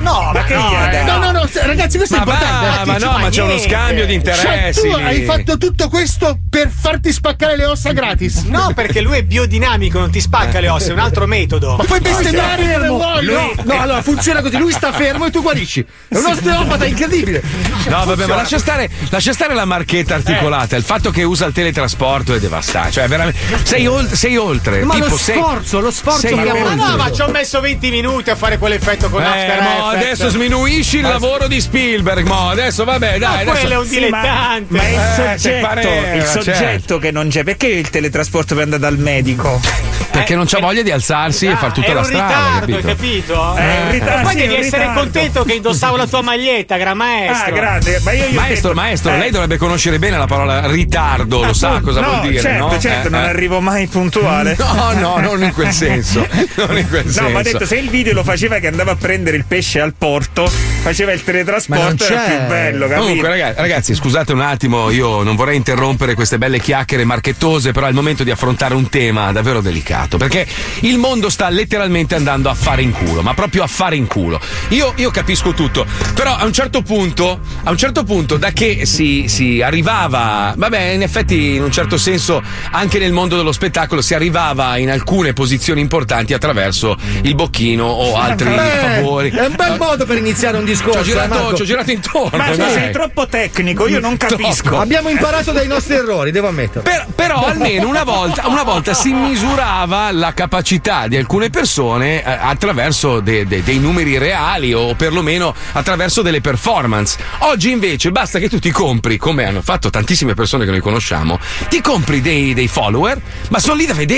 No, ma che no, gli ha eh, dato? No, no, no, ragazzi, questo Ma è importante. va, ma no, cioè, ma c'è uno scambio di Cioè, interessi. tu lì. hai fatto tutto questo per farti spaccare le ossa gratis? No, perché lui è biodinamico, non ti spacca le ossa, è un altro metodo. Ma puoi bestemmiare dove vuoi? No, no, allora funziona così, lui sta fermo e tu guarisci. È un osteopata incredibile. No, vabbè, ma lascia stare, lascia stare la marchetta articolata. Il fatto che usa il teletrasporto è devastante. Cioè, veramente. Sei, ol- sei oltre. Ma Pippo, lo sei- sforzo, lo sforzo sei che. Ma no, ma ci ho messo 20 minuti a fare quell'effetto con Eh, After mo Effects. adesso sminuisci il lavoro di Spielberg. Mo adesso vabbè, dai. Ma adesso... quello è un Sì, ma, dilettante. ma è il Eh, soggetto, pareva, il certo. soggetto che non c'è. Perché il teletrasporto per andare dal medico? Perché non c'ha voglia di alzarsi e far tutta la un strada. ritardo, capito? hai capito? Eh, un ritardo, Poi sì, devi essere ritardo. contento che indossavo la tua maglietta, gran maestro. Ah, grande. Ma io ho Maestro, detto- maestro, eh, lei dovrebbe conoscere bene la parola ritardo, lo sa cosa no, vuol dire, certo, no? certo, Eh, non eh. arrivo mai puntuale. No, no, non in quel senso. Non in quel No, senso. ma ha detto se il video lo faceva che andava a prendere il pesce al porto, faceva il teletrasporto, era più bello, capito? Comunque, ragazzi, ragazzi, scusate un attimo, io non vorrei interrompere queste belle chiacchiere marchettose, però è il momento di affrontare un tema davvero delicato. Perché il mondo sta letteralmente andando a fare in culo, ma proprio a fare in culo. Io, io capisco tutto, però a un certo punto, a un certo punto, da che si, si arrivava, vabbè, in effetti, in un certo senso, anche nel mondo dello spettacolo si arrivava in alcune posizioni importanti attraverso il bocchino o altri Eh, favori. È un bel modo per iniziare un Ci discorso. ho eh, girato, ci ho girato intorno. Ma tu dai. sei troppo tecnico, io non capisco. Abbiamo imparato dai nostri errori, devo ammettere. Per- però almeno una volta, una volta si misurava la capacità di alcune persone eh, attraverso de- de- dei numeri reali o perlomeno attraverso delle performance. Oggi invece basta che tu ti compri, come hanno fatto tantissime persone che noi conosciamo, ti compri dei, dei follower, ma sono lì da vedere.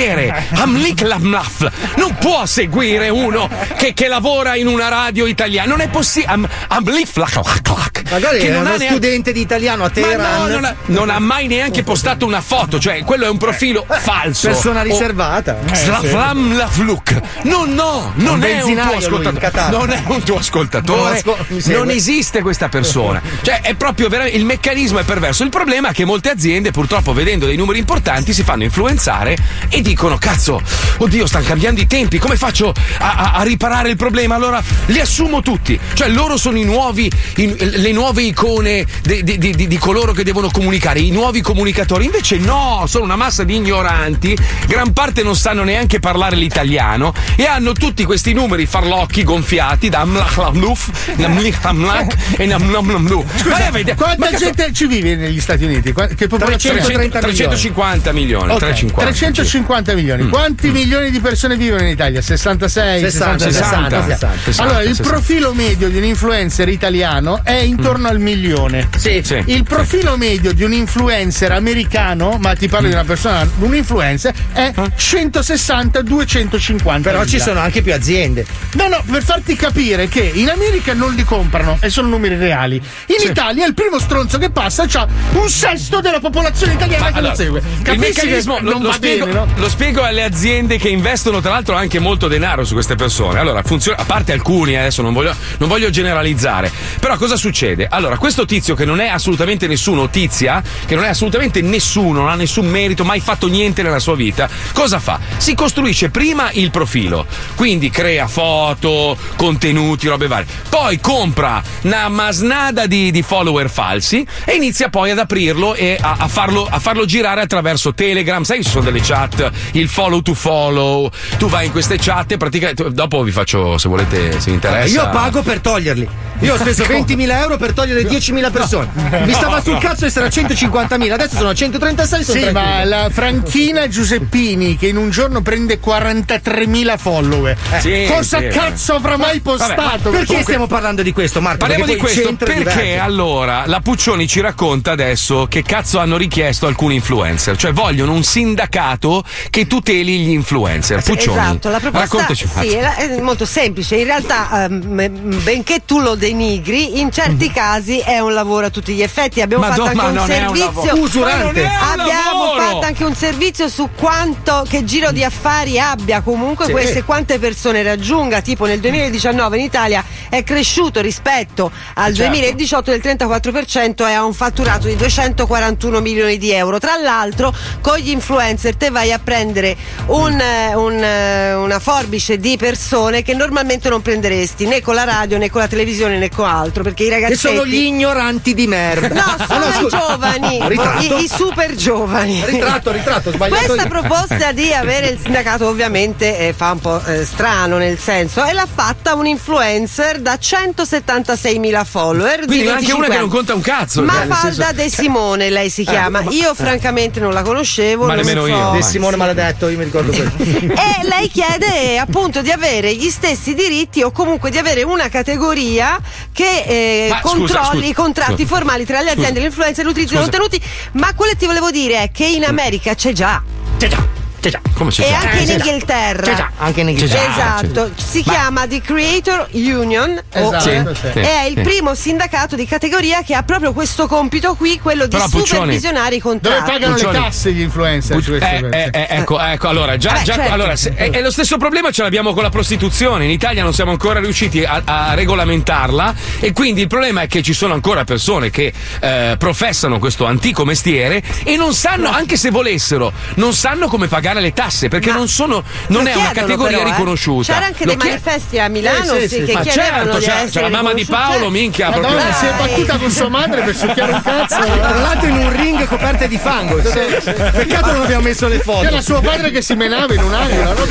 Amlik Lamlaf non può seguire uno che, che lavora in una radio italiana. Non è possibile. Am, Amlik Lak- Magari che è non uno ha neanche- studente di italiano a Teheran. no, non ha, non ha mai neanche postato una foto, cioè quello è un profilo falso. Persona O- riservata. Eh, Slavlam Lavluk. No, no, non è un tuo ascoltatore. Non è un tuo ascoltatore. Non ascol-. Non esiste questa persona. Cioè, è proprio veramente il meccanismo è perverso. Il problema è che molte aziende, purtroppo, vedendo dei numeri importanti, si fanno influenzare e dicono: Cazzo, oddio, stanno cambiando i tempi. Come faccio a, a- a riparare il problema? Allora li assumo tutti. Cioè, loro sono i nuovi, i- le nuove icone de- di, di- di- di coloro che devono comunicare, i nuovi comunicatori. Invece, no, sono una massa di ignoranti. Gran parte non sanno neanche parlare l'italiano e hanno tutti questi numeri farlocchi gonfiati da Mlachlamluf, Namlichlamlak e Namlamlamlu. Scusa, quanta gente ci vive negli Stati Uniti? Che popolazione 300 350 milioni. Ok, 350. 350 milioni. Mm. Quanti milioni di persone vivono in Italia? 66, 60, 60, 60. 60, Allora, il 60. profilo medio di un influencer italiano è intorno al milione. Sì. Sì. Il profilo medio di un influencer americano, ma ti parlo di una persona, un influencer, è 160-250. Però ci sono anche più aziende. No, no, per farti capire che in America non li comprano e sono numeri reali. In Italia il primo stronzo che passa c'ha un sesto della popolazione italiana Ma che allora, lo segue. il Capisci meccanismo che lo, non lo va spiego, bene, no? lo spiego alle aziende che investono tra l'altro anche molto denaro su queste persone. Allora, funziona, a parte alcuni, eh, adesso non voglio, non voglio generalizzare, però cosa succede? Succede? Allora, questo tizio che non è assolutamente nessuno, tizia, che non è assolutamente nessuno, non ha nessun merito, mai fatto niente nella sua vita, cosa fa? Si costruisce prima il profilo, quindi crea foto, contenuti, robe varie. Poi compra una masnada di, di follower falsi e inizia poi ad aprirlo e a, a farlo, a farlo girare attraverso Telegram. Sai, ci sono delle chat, il follow to follow. Tu vai in queste chat e praticamente. Dopo vi faccio, se volete, se vi interessa. Io pago per toglierli. Io ho speso 20.000 euro per togliere 10.000 persone. Mi stava sul cazzo essere a 150.000, adesso sono a 136. Sono Sì, tranquillo. ma la Franchina Giuseppini che in un giorno prende 43.000 follower. Eh, Sì, Cosa sì. cazzo avrà mai Vabbè, postato? ma perché Comunque- stiamo parlando di questo, Marco? Parliamo di questo perché diverso. allora la Puccioni ci racconta adesso che cazzo hanno richiesto alcuni influencer, cioè vogliono un sindacato che tuteli gli influencer. Puccioni, Esatto, la proposta sì, è è molto semplice. In realtà, ehm, benché tu lo denigri, in certi casi è un lavoro a tutti gli effetti. Abbiamo Ma fatto do- anche un un servizio. lavoro. Usurante. Un Abbiamo lavoro. fatto anche un servizio su quanto che giro di affari abbia comunque Sì. questo e quante persone raggiunga. Tipo nel 2019 in Italia è cresciuto rispetto al Certo. 2018 del 34% e ha un fatturato di 241 milioni di euro. Tra l'altro, con gli influencer te vai a prendere un, eh, un, eh, una forbice di persone che normalmente non prenderesti né con la radio né con la televisione né con altro perché i ragazzi sono gli ignoranti di merda. No, sono Ah, i giovani, i, i super giovani. Ritratto, ritratto, sbagliato Questa io. proposta di avere il sindacato ovviamente eh, fa un po' eh, strano nel senso e l'ha fatta un influencer da 176.000 follower. Quindi di anche 25 una che anni. non conta un cazzo. Ma cioè, nel Falda senso- De Simone lei si chiama. ma- Io francamente non la conoscevo. Ma non nemmeno so. io. De Simone maledetto, io mi ricordo questo. E lei chiede appunto di avere gli stessi diritti o comunque di avere una categoria che eh, Ma scusa, controlli scusa, i contratti formali tra le aziende, l'influenza e l'utilizzo Scusa. contenuti. Ma quello che ti volevo dire è che in America c'è già. C'è già. C'è già. Come c'è E già? anche Eh, in c'è. Inghilterra. C'è già, anche in Inghilterra. Esatto, si chiama The Creator Union Esatto, Sì, sì. è il Sì. primo sindacato di categoria che ha proprio questo compito qui, quello di Però, Puccioni, supervisionare i Dove contratti. pagano Puccioni. le tasse gli influencer? queste Eh, eh, eh, ecco, ecco, allora, già, Vabbè, già- certo. allora, se- è, è lo stesso problema ce l'abbiamo con la prostituzione. In Italia non siamo ancora riusciti a, a regolamentarla e quindi il problema è che ci sono ancora persone che eh, professano questo antico mestiere e non sanno, anche se volessero, non sanno come pagare le tasse perché non sono, non è una categoria però, eh. riconosciuta. C'era anche Lo dei chie- manifesti a Milano Sì, sì, sì, sì. che Ma chiedevano certo, di c'era, c'era la mamma di. Paolo, minchia, Madonna, proprio. si è battuta con sua madre per succhiare un cazzo. Tra l'altro in un ring coperte di fango. Peccato non abbiamo messo le foto. C'era suo padre che si menava in un angolo,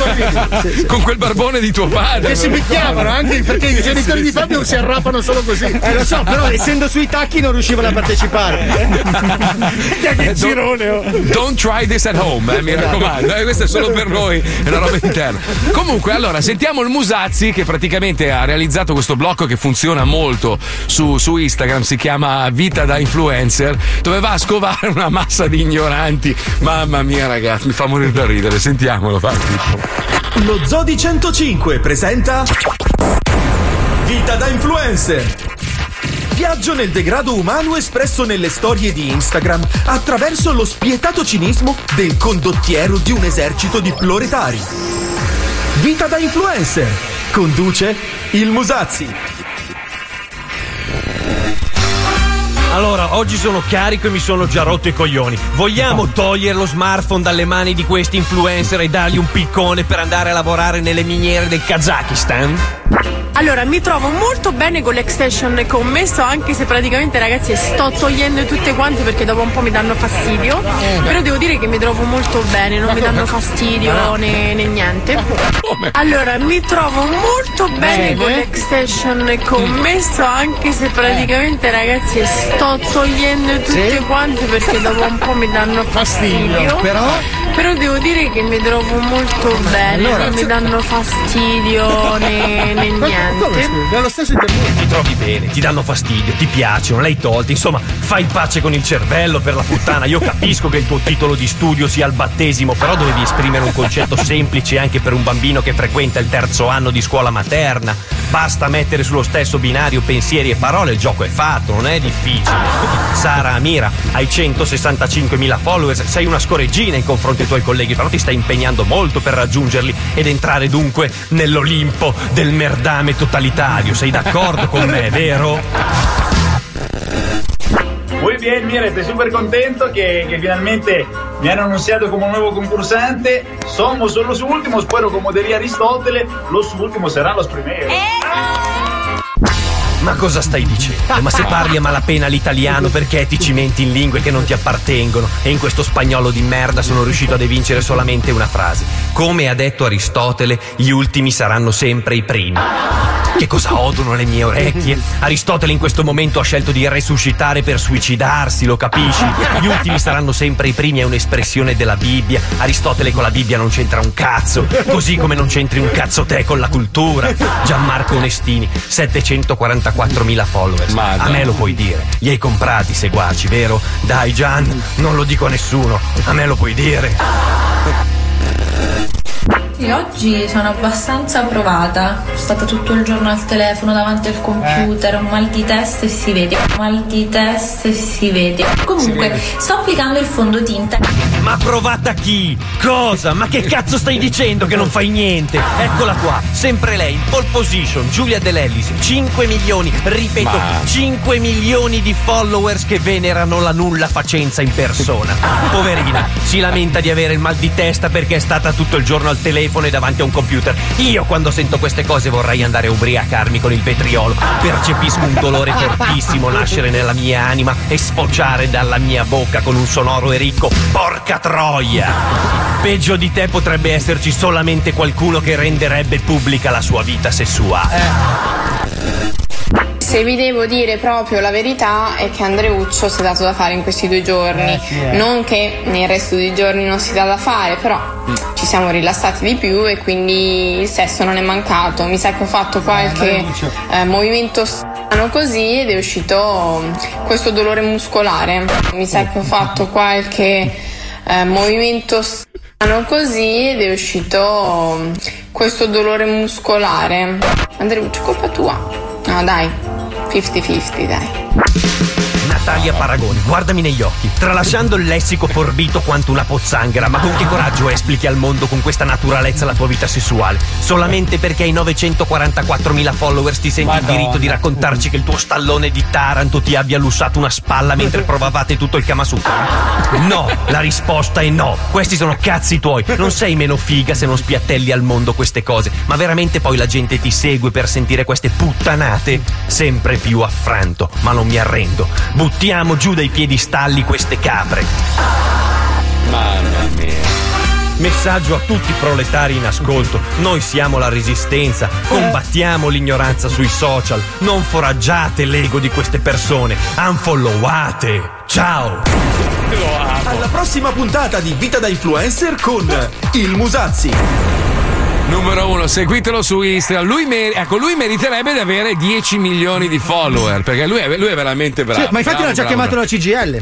con quel barbone di tuo padre. Che si picchiavano anche perché i genitori di Fabio si arrapano solo così. Eh lo so, però essendo sui tacchi non riuscivano a partecipare. che girone, oh. Don't try this at home, eh, mi raccomando. Eh, questo è solo per noi, è una roba interna. Comunque, allora, sentiamo il Musazzi che praticamente ha realizzato questo blocco che funziona molto su, su Instagram, si chiama Vita da Influencer, dove va a scovare una massa di ignoranti. Mamma mia, ragazzi, mi fa morire da ridere. Sentiamolo, fa. Lo Zodi 105 presenta Vita da influencer. Viaggio nel degrado umano espresso nelle storie di Instagram attraverso lo spietato cinismo del condottiero di un esercito di proletari. Vita da influencer. Conduce il Musazzi. Allora, oggi sono carico e mi sono già rotto i coglioni. Vogliamo togliere lo smartphone dalle mani di questi influencer e dargli un piccone per andare a lavorare nelle miniere del Kazakistan? Allora, mi trovo molto bene con l'extension che ho messo, anche se praticamente ragazzi sto togliendo tutte quante perché dopo un po' mi danno fastidio. Però devo dire che mi trovo molto bene, non mi danno fastidio né, né niente. Allora, mi trovo molto bene con l'extension che ho messo, anche se praticamente ragazzi sto togliendo tutte quante perché dopo un po' mi danno fastidio. Però? Però devo dire che mi trovo molto bene, Allora, non mi danno fastidio né, né niente. scusa? Nello stesso intervento. Ti trovi bene, ti danno fastidio, ti piacciono, l'hai tolti, insomma, fai pace con il cervello per la puttana. Io capisco che il tuo titolo di studio sia il battesimo, però dovevi esprimere un concetto semplice anche per un bambino che frequenta il terzo anno di scuola materna. Basta mettere sullo stesso binario pensieri e parole, il gioco è fatto, non è difficile. Sara Amira, hai 165.000 followers, sei una scoreggina in confronto tuoi colleghi, però ti stai impegnando molto per raggiungerli ed entrare dunque nell'Olimpo del merdame totalitario. Sei d'accordo con me, vero? bien, mira, estoy súper contento que, que finalmente me han anunciado como nuevo concursante. Somos los últimos, pero como diría Aristóteles, los últimos serán los primeros. Ma cosa stai dicendo? Ma se parli a malapena l'italiano perché ti cimenti in lingue che non ti appartengono e in questo spagnolo di merda sono riuscito ad evincere solamente una frase. Come ha detto Aristotele, gli ultimi saranno sempre i primi. Che cosa odono le mie orecchie? Aristotele in questo momento ha scelto di resuscitare per suicidarsi, lo capisci? Gli ultimi saranno sempre i primi, è un'espressione della Bibbia. Aristotele con la Bibbia non c'entra un cazzo, così come non c'entri un cazzo te con la cultura. Gianmarco Onestini, 744.000 followers. A me lo puoi dire. Li hai comprati, seguaci, vero? Dai Gian, non lo dico a nessuno. A me lo puoi dire. Sì, oggi sono abbastanza provata. Sono stata tutto il giorno al telefono davanti al computer, un mal di testa e si vede. Un mal di testa e si vede. Comunque, sto applicando il fondotinta. Ma provata chi? Cosa? Ma che cazzo stai dicendo che non fai niente? Eccola qua, sempre lei, in pole position, Giulia Dell'Ellis, 5 milioni, ripeto, Ma- 5 milioni di followers che venerano la nulla facenza in persona. Poverina, si lamenta di avere il mal di testa perché è stata tutto il giorno al telefono e davanti a un computer. Io quando sento queste cose vorrei andare a ubriacarmi con il vetriolo. Percepisco un dolore fortissimo nascere nella mia anima e sfociare dalla mia bocca con un sonoro e ricco Porca troia! Peggio di te potrebbe esserci solamente qualcuno che renderebbe pubblica la sua vita sessuale. Se vi devo dire proprio la verità è che Andreuccio si è dato da fare in questi due giorni. Eh, sì, eh. Non che nel resto dei giorni non si dà da fare, però ci siamo rilassati di più e quindi il sesso non è mancato. Mi sa che ho fatto qualche Andreuccio. eh, movimento strano così ed è uscito questo dolore muscolare. Mi sa che ho fatto qualche eh, movimento strano così ed è uscito questo dolore muscolare. Andreuccio, colpa tua. No, dai, 50-50, dai. Natalia Paragone, guardami negli occhi, tralasciando il lessico forbito quanto una pozzanghera, ma con che coraggio esplichi al mondo con questa naturalezza la tua vita sessuale? Solamente perché ai 944.000 followers ti senti il diritto di raccontarci che il tuo stallone di Taranto ti abbia lussato una spalla mentre provavate tutto il Kama Sutra? No, la risposta è no. Questi sono cazzi tuoi. Non sei meno figa se non spiattelli al mondo queste cose, ma veramente poi la gente ti segue per sentire queste puttanate? Sempre più affranto, ma non mi arrendo. Buttiamo giù dai piedistalli queste capre. Mamma mia. Messaggio a tutti i proletari in ascolto. Noi siamo la resistenza. Combattiamo l'ignoranza sui social. Non foraggiate l'ego di queste persone. Unfollowate. Ciao. Alla prossima puntata di Vita da Influencer con il Musazzi. Numero uno, seguitelo su Instagram. Lui, mer- ecco, lui meriterebbe di avere 10 milioni di follower perché lui è, lui è veramente bravo. Sì, ma infatti bravo, l'ha già bravo, chiamato la CGL.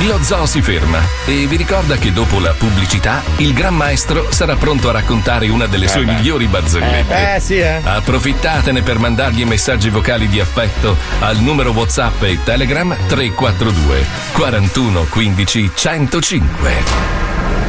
Lo zoo si ferma e vi ricorda che dopo la pubblicità il gran maestro sarà pronto a raccontare una delle sue beh. migliori barzellette. Eh, sì, eh. Approfittatene per mandargli messaggi vocali di affetto al numero WhatsApp e Telegram 342 41 15 105.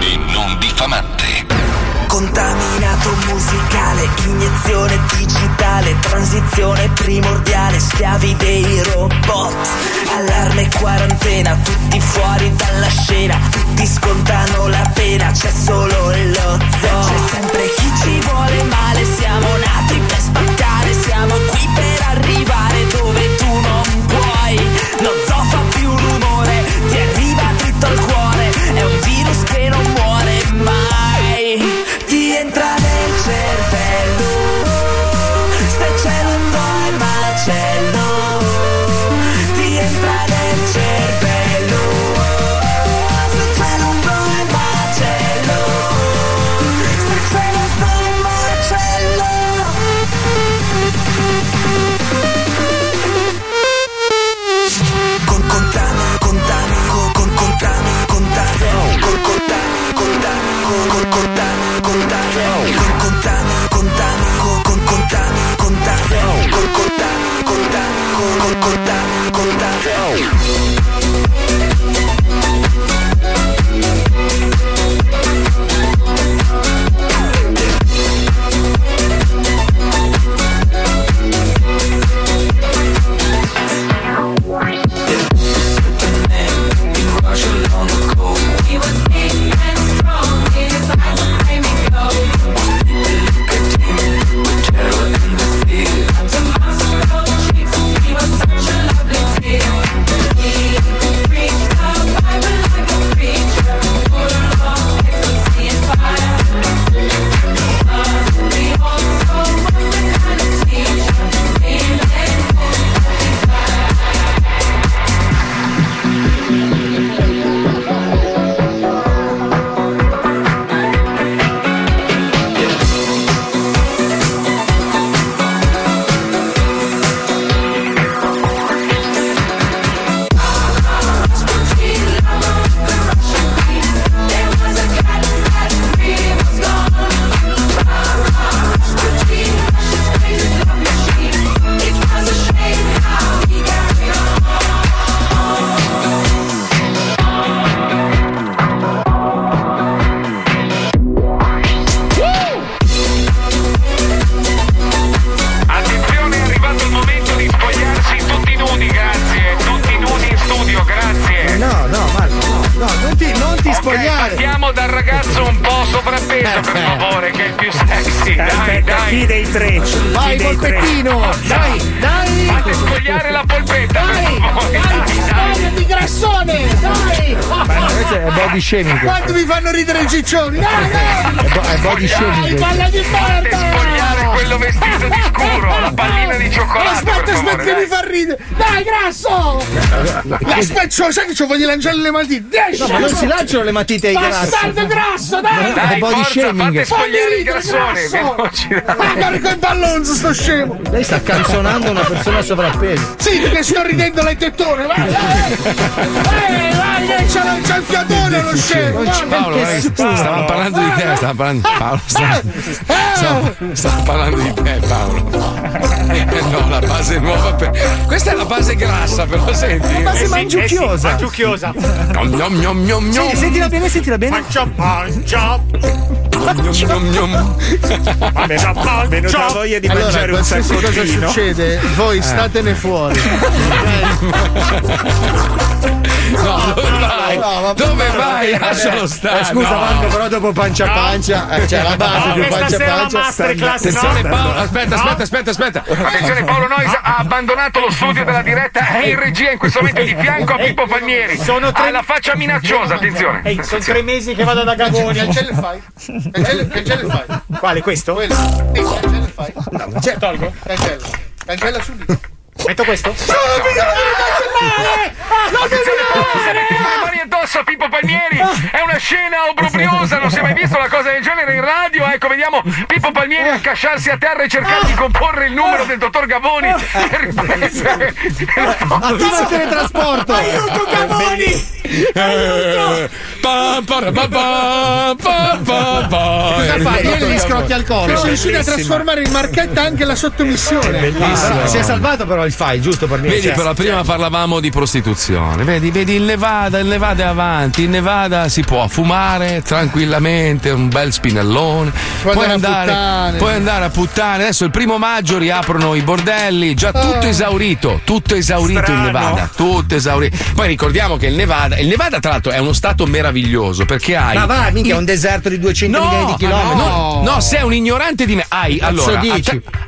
e non diffamante. Contaminato musicale, iniezione digitale, transizione primordiale, schiavi dei robot, allarme quarantena, tutti fuori dalla scena, tutti scontano la pena, c'è solo lo zoo. C'è sempre chi ci vuole male, siamo nati per spaccare, contar, contar. C'ho- sai che ci voglio lanciare le matite? Dai, No, ma non si lanciano le matite ai grassi. Bastardo grasso, dai! È body shaming. spogliare Fammi ridere, grassone, dai. Ah, carico il ballonzo, sto scemo! Lei sta canzonando una persona sovrappesa. Sì, che sto ridendo le tettone, vai! Vai, vai, vai, c'è, la- c'è il fiatone lo scemo! vai. Paolo, stavamo parlando di te, stavamo parlando Paolo, stavamo- stavamo parlando di te, Paolo. Eh no, la base nuova per... Questa è la base grassa, però senti. Ma Eh sei sì, mangiucchiosa. Mangiucchiosa. Nom, nom, nom, nom, nom. Sì, sentila bene, sentila bene. Mangia, mangia. Nom, nom, nom. Venuta voglia di Allora, mangiare un qualsiasi cosa succede, voi statene fuori. Dove vai? no, ma- Dove vai? Eh, Lascialo stare. eh, scusa, no. Marco, però dopo pancia pancia, eh, c'è la base No, più questa pancia sera la pancia. masterclass, Attenzione no? Paolo, aspetta, aspetta, aspetta, aspetta. Attenzione Paolo Nois ha abbandonato lo studio della diretta, è in regia in questo momento di fianco a Pippo Palmieri. Sono tre- Ha la faccia minacciosa, attenzione. Ehi, sono tre mesi che vado da Gavoni. Cancella il file. Cancella, cancella il file. Quale, questo? Quello. Cancella il file. Cioè, tolgo? Cancella. Cancella subito. Metto questo? Attenzione, mettiti le mani addosso a Pippo Palmieri. È una scena obbrobriosa, non si è mai visto una cosa del genere in radio. Ecco, vediamo Pippo Palmieri accasciarsi a terra e cercare di comporre il numero del dottor Gavoni per riprendere. Attiva il teletrasporto. Aiuto, Gavoni! Eh, pa. Cosa fai? Vieni gli scrocchi al collo. Sono riusciti a trasformare in marchetta anche la sottomissione. Si è salvato però il file, giusto per Vedi, cioè, però prima parlavamo di prostituzione. Vedi, vedi il Nevada, il Nevada è avanti. In Nevada si può fumare tranquillamente, un bel spinellone. Puoi Puoi andare a andare, puoi andare a puttane. Adesso il primo maggio riaprono i bordelli, già Ah. tutto esaurito, tutto esaurito Strano. in Nevada, tutto esaurito. Poi ricordiamo che il Nevada, il Nevada tra l'altro è uno stato meraviglioso perché hai Ma va, minchia, è un deserto di 200 milioni di chilometri. No, no, sei un ignorante di me. Hai allora a,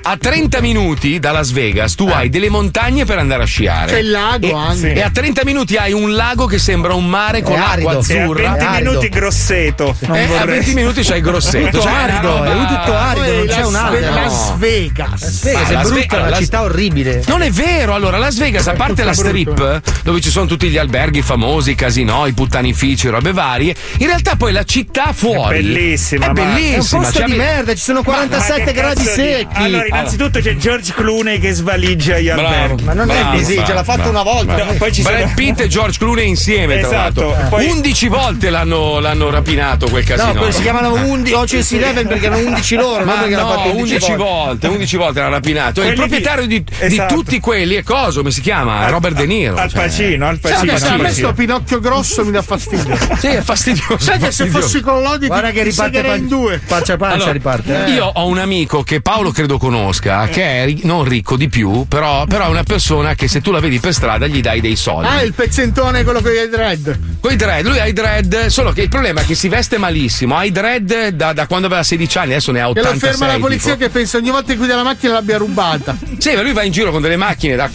a 30 minuti da Las Vegas tu hai delle montagne per andare a sciare. C'è il lago e, anche. E a 30 minuti hai un lago che sembra un mare con arido. E a azzurra. 20 È arido. minuti grosseto. Non E a vorrei. 20 minuti c'hai grossetto. Tutto Cioè, arido, è tutto arido, non c'è Las- un albero. Las Vegas. Vegas Ma è Las brutta, una Las- città orribile. Non è vero, allora Las Vegas, a parte la strip, dove ci sono tutti gli alberghi famosi, casino, i puttanifici, robe varie, in realtà poi la città fuori È bellissima, È ma- È un bellissima. posto cioè, di merda, ci sono Ma 47 che gradi secchi. Allora, innanzitutto c'è George Clooney che svaligia gli alberghi. Ma non è Bravo, così, ce l'ha bravo, fatto bravo, una volta. No, poi ci Brad sono... Pitt e George Clooney insieme, tra Esatto, l'altro. poi- 11 volte l'hanno, l'hanno rapinato quel No, casino. quello si chiamano 11 Ocean's Eleven perché erano 11 loro, Ma l'hanno no, fatto 11 volte, 11 volte l'ha rapinato. E il Quelli di- proprietario di, di Esatto. tutti quelli è coso, come si chiama? Al- Robert De Niro. Al cioè. Pacino, al a al Pacino. sto Pinocchio grosso mi dà fastidio. Sì, è fastidioso. Sai che se fossi con Lodi Guarda ti, che riparte in due. pancia pancia Allora, riparte. eh. Io ho un amico che Paolo credo conosca, che è non ricco di più, però, però è una persona che se tu la vedi per strada gli dai dei soldi. Ah, il pezzentone quello con i dread. Con i dread, lui ha i dread, solo che il problema è che si veste malissimo. Ha i dread da, da quando aveva 16 anni, adesso ne ha Che 86. lo ferma la polizia tipo. che pensa ogni volta che guida la macchina l'abbia rubata. Sì, ma lui va in giro con delle macchine da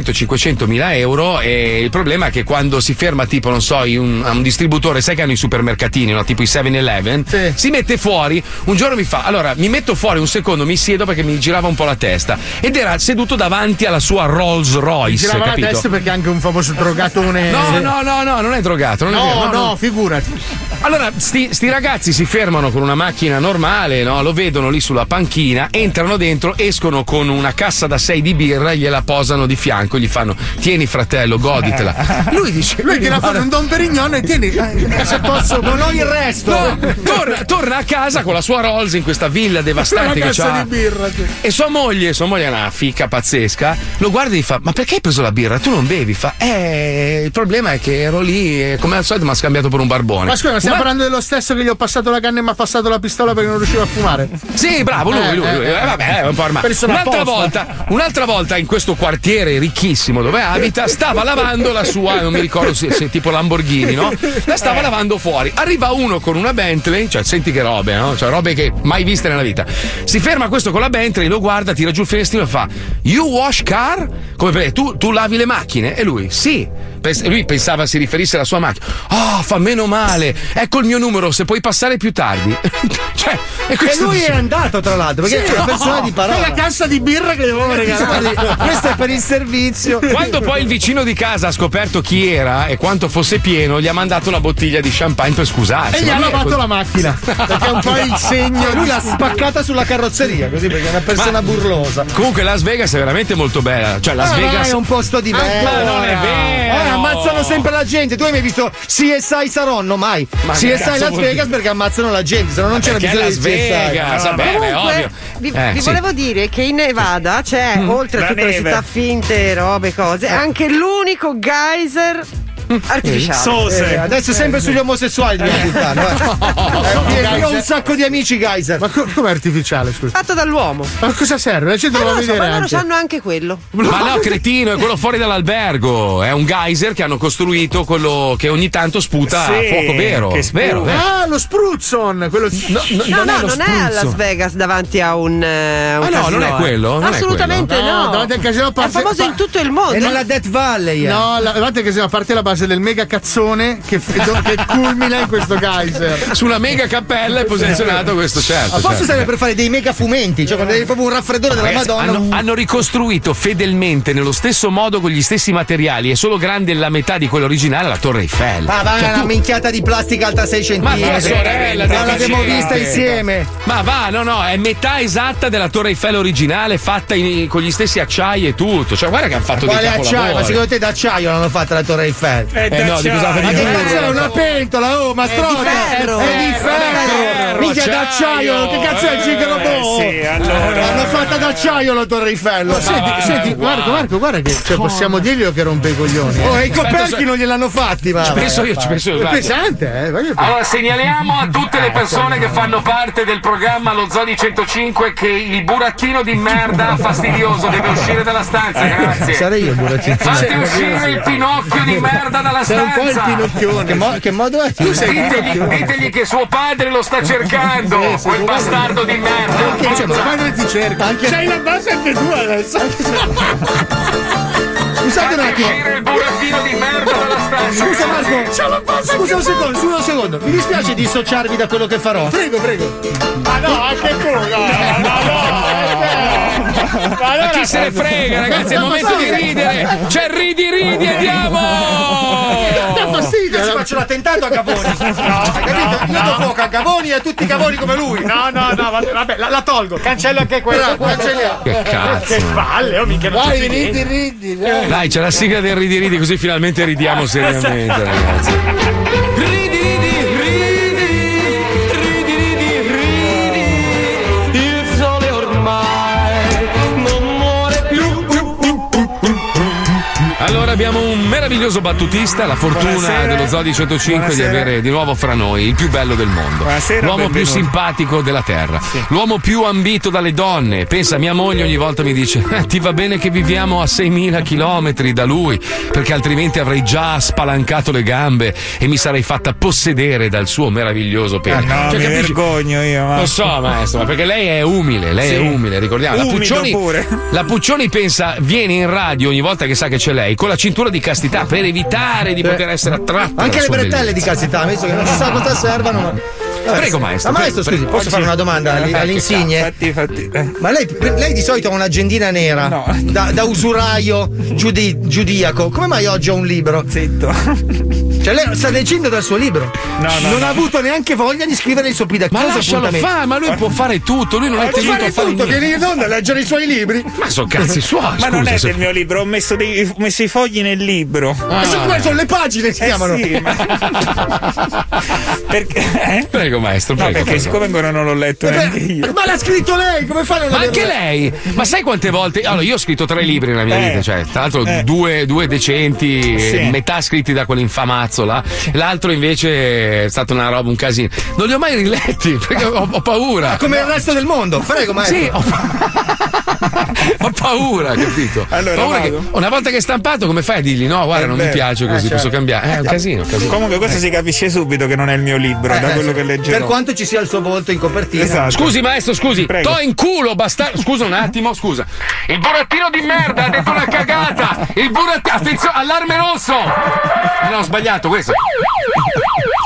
400-500 mila euro e il problema è che quando si ferma tipo, non so, un, a un distributore, sai che hanno i supermercatini, no? tipo i 7-Eleven, Sì. si mette fuori, un giorno mi fa, allora mi metto fuori un secondo, mi siedo perché mi girava un po' la testa ed era seduto davanti alla sua Rolls Royce, Girava la capito? testa perché è anche un famoso drogatone. No, no, no, no, non è drogato. Non è No, vero, no, no. figurati. Allora, sti, sti ragazzi si fermano con una macchina normale, no? lo vedono lì sulla panchina, entrano dentro, escono con una cassa da 6 di birra, gliela posano di fianco, gli fanno: Tieni, fratello, goditela. Lui dice: Lui tira guarda- fuori un Don Perignon e tieni. eh, Se posso, non ho il resto. No, torna, torna a casa con la sua Rolls in questa villa Una devastante che cazzo c'ha. di birra. sì. E sua moglie, sua moglie è una fica pazzesca, lo guarda e gli fa: Ma perché hai preso la birra? Tu non bevi? Fa: Eh, il problema è che ero lì e come al solito mi ha scambiato per un barbone. Ma scusa, ma stiamo Stiamo parlando dello stesso che gli ho passato la canna e mi ha passato la pistola perché non riuscivo a fumare. Sì, bravo, lui, Eh, lui, eh, lui. eh. Eh, vabbè, è un po'. Persona Un'altra volta, un'altra volta in questo quartiere ricchissimo dove abita, stava lavando la sua, non mi ricordo se, se tipo Lamborghini, no? La stava Eh. lavando fuori. Arriva uno con una Bentley, cioè senti che robe, no? Cioè robe che mai viste nella vita. Si ferma questo con la Bentley, lo guarda, tira giù il finestrino e fa: You wash car? Come per dire, tu, tu lavi le macchine? E lui, sì. Pens- lui pensava si riferisse alla sua macchina. Ah, fa meno male. Ecco il mio numero, se puoi passare più tardi. cioè, e E lui dice- è andato, tra l'altro, perché Sì, è una no. persona di parola. È la cassa di birra che gli avevo regalato. Questo è per il servizio. Quando poi il vicino di casa ha scoperto chi era e quanto fosse pieno, gli ha mandato una bottiglia di champagne per scusarsi. E gli ha lavato così. la macchina. Perché è un po' il segno. Lui l'ha spaccata sulla carrozzeria, così perché è una persona Ma- burlosa. Comunque Las Vegas è veramente molto bella. Cioè, Las Ah, Vegas è un posto di Ma merda. non è vero. Eh, ammazzano sempre la gente. Tu hai mai visto CSI Saronno? Mai. Ma CSI Las Vegas perché ammazzano la gente, se no non c'era bisogno Las di. Vegas, vabbè, beh, Comunque, ovvio. vi, Eh, vi sì. volevo dire che in Nevada c'è, oltre a tutte le neve. città finte, robe, cose, anche l'unico geyser artificiale. Sose. Eh, adesso sempre sugli omosessuali dobbiamo buttarlo. Eh. Eh, Io ho un sacco di amici geyser. Ma co- com'è artificiale, scusa? Fatto dall'uomo. Ma cosa serve? La gente Ma lo va a non lo so, vedere ma loro anche. hanno anche quello. Ma no, cretino, è quello fuori dall'albergo. È un geyser che hanno costruito, quello che ogni tanto sputa Sì, fuoco vero. che sputa. Vero. Ah, lo Spruzzon! Quello... No, no, No, non no, è lo non è a. Las Vegas davanti a un. eh, un Ah, no, casino, non è eh. quello, non è Assolutamente quello. no. No, davanti al casino È parte- famoso in tutto il mondo. È nella Death Valley. eh. No, la, guardate che siamo a parte la base del mega cazzone che, che culmina in questo geyser. Sulla mega cappella è posizionato questo, certo. Ma forse certo. serve per fare dei mega fumenti, cioè quando hai proprio un raffreddore della Ragazzi, Madonna. hanno, hanno ricostruito fedelmente nello stesso modo con gli stessi materiali è solo grande la metà di quello originale la Torre Eiffel. Ma va, Cioè, una tu- minchiata di plastica alta 6 Ma tua sorella, Ma l'abbiamo vista insieme. Ma va, no, no, è metà esatta della Torre Eiffel originale fatta in- con gli stessi acciai e tutto. Cioè, guarda che hanno fatto Quale dei acciaio? capolavori. Ma secondo te d'acciaio l'hanno fatta la Torre Eiffel? È Eh, no, di cosa fa Ma di cazzo è una pentola? Oh, ma ferro. È di ferro! ferro, Minchia acciaio. d'acciaio! Che cazzo è il gigarobot? Eh, sì, allora. L'hanno fatta d'acciaio la Torre Eiffel! Senti, senti. Marco, Marco, guarda che cioè, possiamo dirglielo che rompe i coglioni. eh. Oh, e i coperchi non gliel'hanno fatti, va. Ci penso io, ci penso io. È pesante, eh? Allora segnaliamo a tutte le persone che fanno parte del programma Lo Zodi 105 che il burattino di merda fastidioso deve uscire dalla stanza, grazie. Sarei io, burattino. Fate uscire il pinocchio di merda dalla Sei un po' il stanza. pinocchione. Che, mo- che modo è? Tu sei Ditegli, ditegli che suo padre lo sta cercando, quel bastardo di merda. Che c'è, tuo padre ti cerca. Anche- C'hai la base anche tu adesso. Scusate un attimo. il burattino di merda dalla stanza. Scusa. Marco, scusa un secondo, scusa un secondo. Mi dispiace dissociarvi da quello che farò. Prego, prego. Ma no, anche tu, no. Ma chi se ne frega, ragazzi, è il No, momento di ridere. C'è ridi, ridi, andiamo! Dà fastidio. Io ci faccio l'attentato a Cavoni. Hai capito? Io do fuoco a Cavoni e a tutti i Cavoni come lui. No, no, no, vabbè, la, la tolgo, cancello anche quella. Cancelliamo. Che cazzo. Che palle, oh mica Vai, ridi, ridi. dai. Dai, c'è la sigla del ridi ridi, così finalmente ridiamo seriamente, ragazzi. Allora abbiamo un meraviglioso battutista, la fortuna Buonasera. dello Zodi 105 Buonasera. di avere di nuovo fra noi il più bello del mondo. Buonasera, L'uomo più benvenuto. simpatico della terra, l'uomo più ambito dalle donne. Pensa, mia moglie ogni volta mi dice: "Eh, Ti va bene che viviamo a 6.000 chilometri da lui, perché altrimenti avrei già spalancato le gambe e mi sarei fatta possedere dal suo meraviglioso Ah, pene. no, Cioè, mi capisci? vergogno io. ma- Lo so, maestro, ma perché lei è umile, lei Sì. è umile, ricordiamo. La Puccioni, la Puccioni pensa, viene in radio ogni volta che sa che c'è lei, con la cintura di castità per evitare di poter essere attratta. Anche le bretelle di bellezza. castità, visto che non si sa cosa servano. Ma... Vabbè, Prego, maestro, Ma maestro, prego, scusi, prego. posso fare una domanda alle, alle insigne? Fatti, fatti. eh. Ma lei, lei di solito ha un'agendina nera No. da, da usuraio giudi- giudiaco. Come mai oggi ha un libro? Zitto. Cioè, lei sta leggendo dal suo libro. No, no, non no. ha avuto neanche voglia di scrivere il suo Ma pidacchioso lascialo appuntamento. fare, ma lui può fare tutto, lui non è Ma può tenuto fare a fare tutto, vieni in onda a leggere i suoi libri. Ma sono cazzi suoi, Ma non è se- del mio libro, ho messo, dei- ho messo i fogli nel libro. Ma sono, sono le pagine si Eh chiamano. sì, ma- Perché? eh? Prego, prego, maestro. No, Prego, perché prego. siccome ancora non l'ho letto neanche io. Ma l'ha scritto lei, come fa a non Ma anche lei? Ma sai quante volte? Allora, io ho scritto tre libri nella mia Eh. vita, cioè, tra l'altro Eh. due, due decenti, Sì. eh, metà scritti da quell'infamazzo là, l'altro invece è stata una roba, un casino. Non li ho mai riletti perché ho, ho paura. Come il resto del mondo, prego, maestro. Sì, ho, ho paura, capito? Allora, Paura che- una volta che è stampato, come fai a dirgli no, guarda, È non vero. mi piace Eh, così, certo. posso cambiare? Eh, è un casino, casino. Comunque, questo si capisce subito che non è il mio libro, da Eh, quello sì. che leggerò. Per quanto ci sia il suo volto in copertina. Esatto. Scusi, maestro, scusi. Prego. To in culo, bastardo. Scusa un attimo, scusa. Il burattino di merda ha detto una cagata. Il burattino. Attenzione, allarme rosso. No, ho sbagliato questo.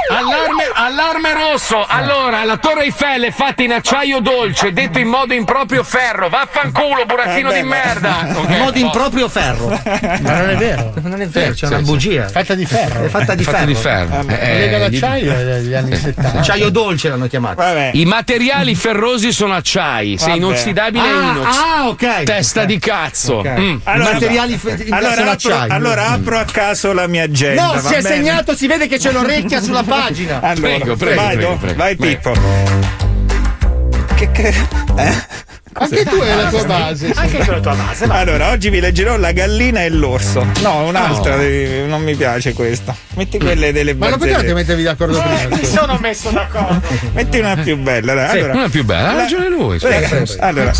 Allarme, allarme rosso. Allora, la Torre Eiffel è fatta in acciaio dolce, detto in modo improprio ferro. Vaffanculo, burattino Eh, di merda. In modo oh. improprio ferro. Ma non è vero. Non è vero, Sì, c'è sì, una sì. bugia. Fatta di ferro. È fatta di Fatta ferro. di ferro. La Eh, Lega gli- d'acciaio degli anni 70. Acciaio dolce l'hanno chiamato. Vabbè. I materiali ferrosi sono acciai, sei Vabbè. inossidabile Ah, inox. ah, ok. Testa di cazzo. Ok. Mm. Allora- Materiali fe- in Allora sono apro, acciaio. allora apro a caso la mia agenda. No, va si è bene? segnato, si vede che c'è l'orecchia sulla pagina. Allora, Prego, prego, vai, prego, prego. vai Vai. Pippo. Che, che... Eh? Anche tu hai la tua base. Anche sulla tua base. Allora, oggi vi leggerò La gallina e l'orso. No, un'altra, eh, non mi piace questa. Metti quelle delle Ma non potevate mettervi d'accordo prima? Mi sono messo d'accordo. Metti una più bella, dai. Sì, allora, una più bella, ha La- ragione lui. Allora,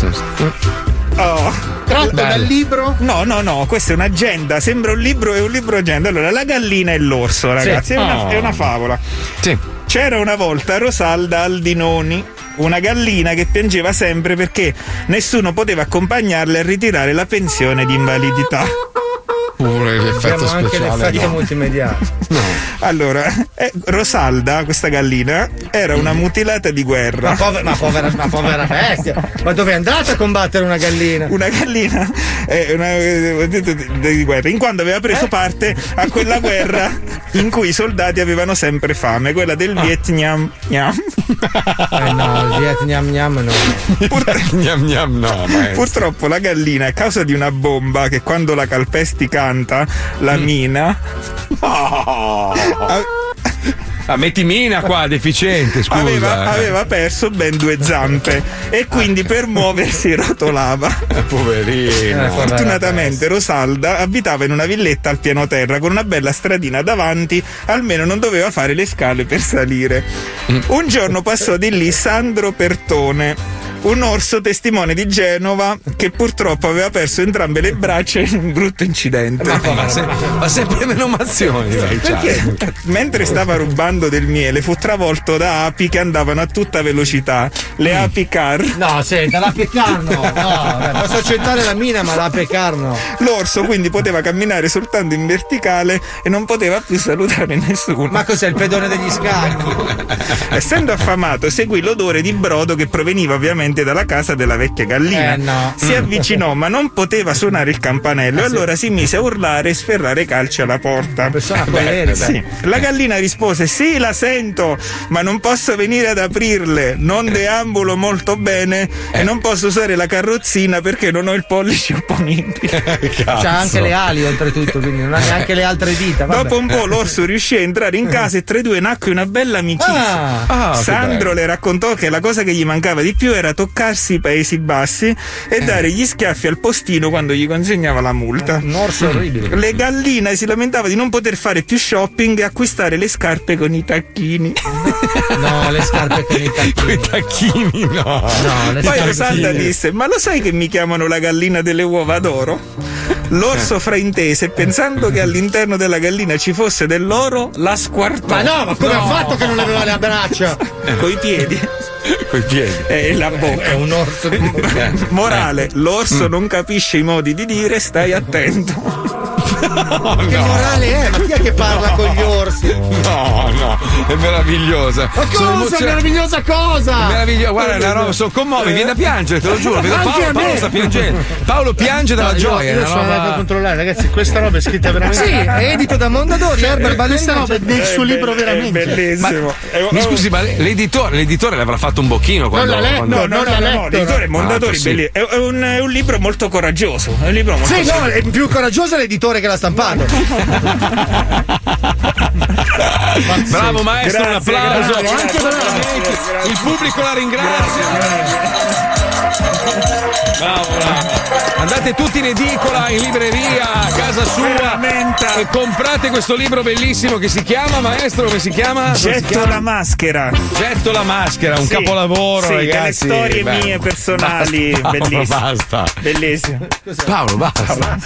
oh. Tratto Bello. dal libro? No, no, no, questa è un'agenda, sembra un libro, è un libro agenda. Allora, la gallina e l'orso, ragazzi, è, una, Oh. è una favola. Sì. C'era una volta Rosalda Aldinoni, una gallina che piangeva sempre perché nessuno poteva accompagnarle a ritirare la pensione di invalidità. Pure l'effetto Abbiamo anche speciale. l'effetto no. multimediale. Allora, eh, Rosalda, questa gallina, era una mutilata di guerra. Ma povera, ma povera, ma povera bestia. Ma dove è andata a combattere una gallina? Una gallina eh, una, eh, di, guerra, in quanto aveva preso parte a quella guerra in cui i soldati avevano sempre fame, quella del Vietnam. Gnam. Eh no, il Vietnam gnam no. Gnam gnam, no. Purtroppo la gallina, a causa di una bomba che quando la calpesti canta, la mina. a- Ah, metti mina qua, deficiente, scusa. Aveva, eh. aveva perso ben due zampe e quindi per muoversi rotolava. Eh, Poverino. Fortunatamente Rosalda abitava in una villetta al piano terra con una bella stradina davanti, almeno non doveva fare le scale per salire. Un giorno passò di lì Sandro Pertone. Un orso testimone di Genova che purtroppo aveva perso entrambe le braccia in un brutto incidente. Ma, ma se- ma sempre menomazioni. lei, cioè. Perché mentre stava rubando del miele fu travolto da api che andavano a tutta velocità. Le api car. No, senta, la pecarno. No, posso accettare la mina, ma la pecarno. L'orso quindi poteva camminare soltanto in verticale e non poteva più salutare nessuno. Ma cos'è il pedone degli scacchi? Essendo affamato, seguì l'odore di brodo che proveniva ovviamente dalla casa della vecchia gallina. Eh, no. Si avvicinò, ma non poteva suonare il campanello, e allora si mise a urlare e sferrare calci alla porta. persona Beh, sì. La gallina rispose: Sì, la sento, ma non posso venire ad aprirle. Non deambulo molto bene e non posso usare la carrozzina perché non ho il pollice opponibile. C'ha anche le ali oltretutto, quindi non ha neanche le altre dita. vabbè. Dopo un po' l'orso riuscì a entrare in casa e tra i due nacque una bella amicizia. Ah. Ah, Sandro le raccontò che la cosa che gli mancava di più era toccarsi i Paesi Bassi e dare gli schiaffi al postino quando gli consegnava la multa. Un orso orribile. Le galline si lamentava di non poter fare più shopping e acquistare le scarpe con i tacchini. No, le scarpe con i tacchini. I tacchini, no. No, le Poi Rosalda disse: Ma lo sai che mi chiamano la gallina delle uova d'oro? L'orso fraintese, pensando che all'interno della gallina ci fosse dell'oro, la squartò. Ma no, ma come ha fatto che non aveva le braccia? Coi piedi Coi piedi. e la bocca. È un orso. Morale, l'orso non capisce i modi di dire, stai attento. Che morale è? Ma chi è che parla con gli orsi? No, no, è meravigliosa. Ma cosa? emozionati. Meravigliosa cosa? Meraviglioso, guarda, è una roba, sono commovi, viene da piangere, te lo giuro. Vedo Paolo, a me. Paolo sta piangendo. Paolo piange dalla io, gioia, è io sono andato a controllare, ragazzi, questa roba è scritta veramente. Sì, è edito da Mondadori, Herbert Eh, questa roba è nel suo È libro veramente. È bellissimo. È- Mi scusi, ma l'editore, l'editore le avrà fatto un bocchino quando. l'ha letto, quando- No, no, Non no, no, no, l'editore no. Mondadori Ah, belli- è, è un, è libro molto coraggioso. È un libro molto Sì, no, è più coraggiosa l'editore l'editore che l'ha stampato. Bravo maestro, un Grazie, applauso. grazie, grazie. Il pubblico la ringrazia. Bravo, bravo. Andate tutti in edicola, in libreria, a casa sua e comprate questo libro bellissimo che si chiama, maestro, come si chiama? Come si Getto chiama? la maschera. Getto la maschera, un Sì, capolavoro, sì, delle ragazzi. storie Beh, mie personali, basta, Paolo, bellissime. Basta. Bellissimo. Paolo, basta.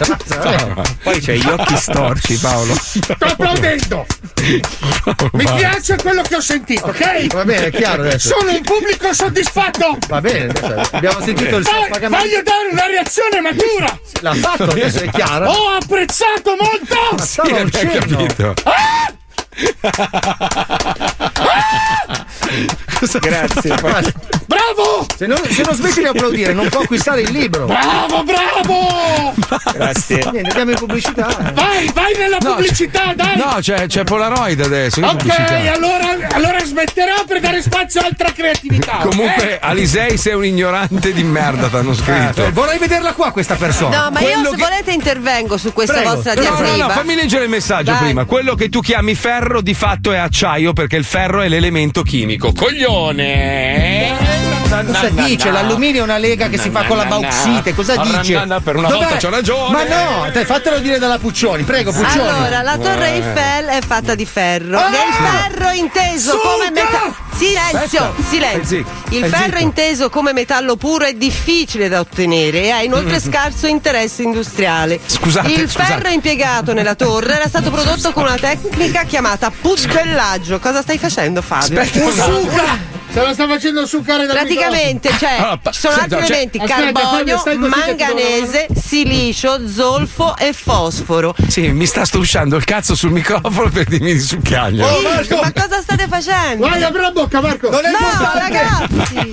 Poi c'hai gli occhi storci, Paolo. Sto applaudendo! Mi Va. piace quello che ho sentito, ok? Va bene, è chiaro adesso. Sono un pubblico soddisfatto! Va bene, abbiamo sentito il suo Voglio- pagamento. Voglio dare una reazione matura! L'ha fatto, adesso è chiaro. Ho apprezzato molto! Sì, abbiamo capito. Grazie. Bravo! Se non, se non smetti di applaudire, non può acquistare il libro. Bravo, bravo! Grazie. Niente, andiamo in pubblicità. Vai, vai nella No, pubblicità, dai! No, c'è, c'è Polaroid adesso. che Ok, pubblicità. allora, allora smetterò per dare spazio a altra creatività. Comunque, ok? Alisei sei un ignorante di merda, t'hanno scritto. Eh, vorrei vederla qua questa persona. No, ma io se che- volete intervengo su questa Prego. vostra No, no, diatriba. no, fammi leggere il messaggio Vai. prima. Quello che tu chiami ferro di fatto è acciaio perché il ferro è l'elemento chimico. Coglione! Cosa dice? L'alluminio è una lega che si fa con la bauxite. Cosa dice? Per una Dov'è? volta c'ho ragione. Ma no, te, fatelo dire dalla Puccioni, prego, Puccioni. Allora, la Torre Eh. Eiffel è fatta di ferro. Ah! Del ferro inteso Suca! come metallo. Silenzio, Aspetta. silenzio. Il ferro inteso come metallo puro è difficile da ottenere e ha inoltre Mm. scarso interesse industriale. Scusate, Il scusate. ferro impiegato nella torre era stato prodotto con una tecnica chiamata puzzellaggio. Cosa stai facendo, Fabio? Aspetta un Suca! Se lo sta facendo succare da Praticamente, cioè, Allora, pa- ci sono senta, altri cioè- elementi: Aspetta, Fabio, carbonio, manganese, silicio, zolfo e fosforo. Sì, mi sta strusciando il cazzo sul microfono per dirmi di succhiaglio. Oh, Marco! Ma cosa state facendo? Vai, apri la bocca, Marco! Non è No, ragazzi!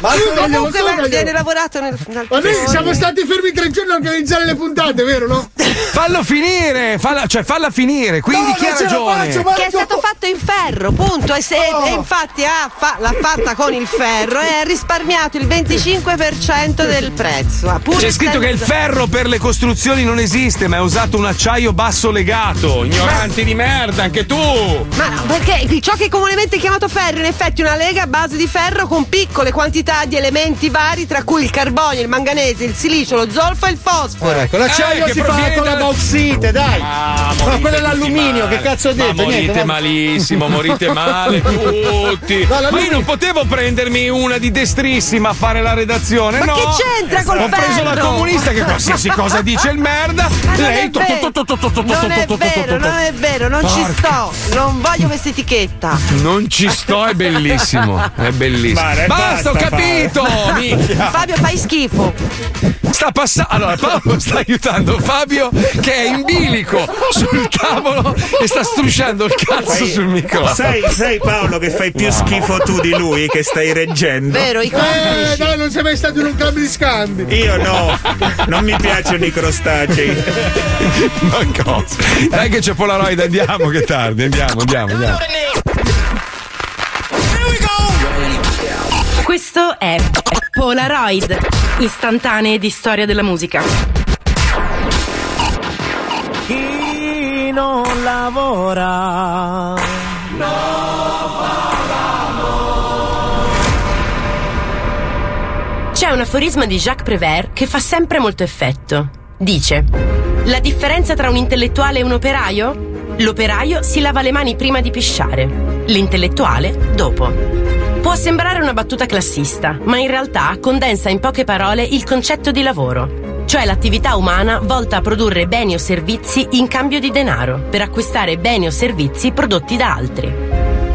Ma Comunque va- viene lavorato nel, nel Ma noi siamo stati fermi tre giorni a organizzare le puntate, vero no? Fallo finire, falla, cioè falla finire. Quindi No, chi ha la ragione? faccio, che è stato fatto in ferro, punto. E, se- Oh. e infatti ha fa- l'ha fatta con il ferro e ha risparmiato il 25% del prezzo. Ah, pure C'è scritto che il ferro per le costruzioni non esiste, ma è usato un acciaio basso legato. Ignoranti di merda, anche tu! Ma no, perché ciò che è comunemente chiamato ferro è in effetti una lega a base di ferro con piccole quantità di elementi vari, tra cui il carbonio, il manganese, il silicio, lo zolfo e il fosforo. Ecco, l'acciaio Eh, che si fa proviene con la da- bauxite, dai. Ah, Ma morite quello è l'alluminio, male. che cazzo ho Ma detto? morite Niente, va- malissimo, morite male tutti. No, Ma io non potevo prendermi una di destrissima a fare la redazione, Ma no? che c'entra col Ho preso la comunista che qualsiasi cosa dice il merda. Ma non è Lei to- to- to- non è vero, non è vero, non ci sto, non voglio questa etichetta. Non ci sto, è bellissimo. È bellissimo. Basta, ho capito! Fabio, fai schifo. Sta passando. Allora, Paolo sta aiutando Fabio che è in bilico sul tavolo e sta strusciando il cazzo Fai- sul microfono. Sai, sai Paolo che fai più schifo tu di lui che stai reggendo? Vero, i Eh, complici. dai, non sei mai stato in un club di scambi. Io no, non mi piacciono i crostacei. Ma cosa? Dai che c'è Polaroid, andiamo che è tardi, andiamo, andiamo, andiamo. Questo è Polaroid, istantanee di storia della musica. Chi non lavora C'è un aforisma di Jacques Prévert che fa sempre molto effetto. Dice: La differenza tra un intellettuale e un operaio? L'operaio si lava le mani prima di pisciare, l'intellettuale dopo. Sembrare una battuta classista, ma in realtà condensa in poche parole il concetto di lavoro, cioè l'attività umana volta a produrre beni o servizi in cambio di denaro, per acquistare beni o servizi prodotti da altri.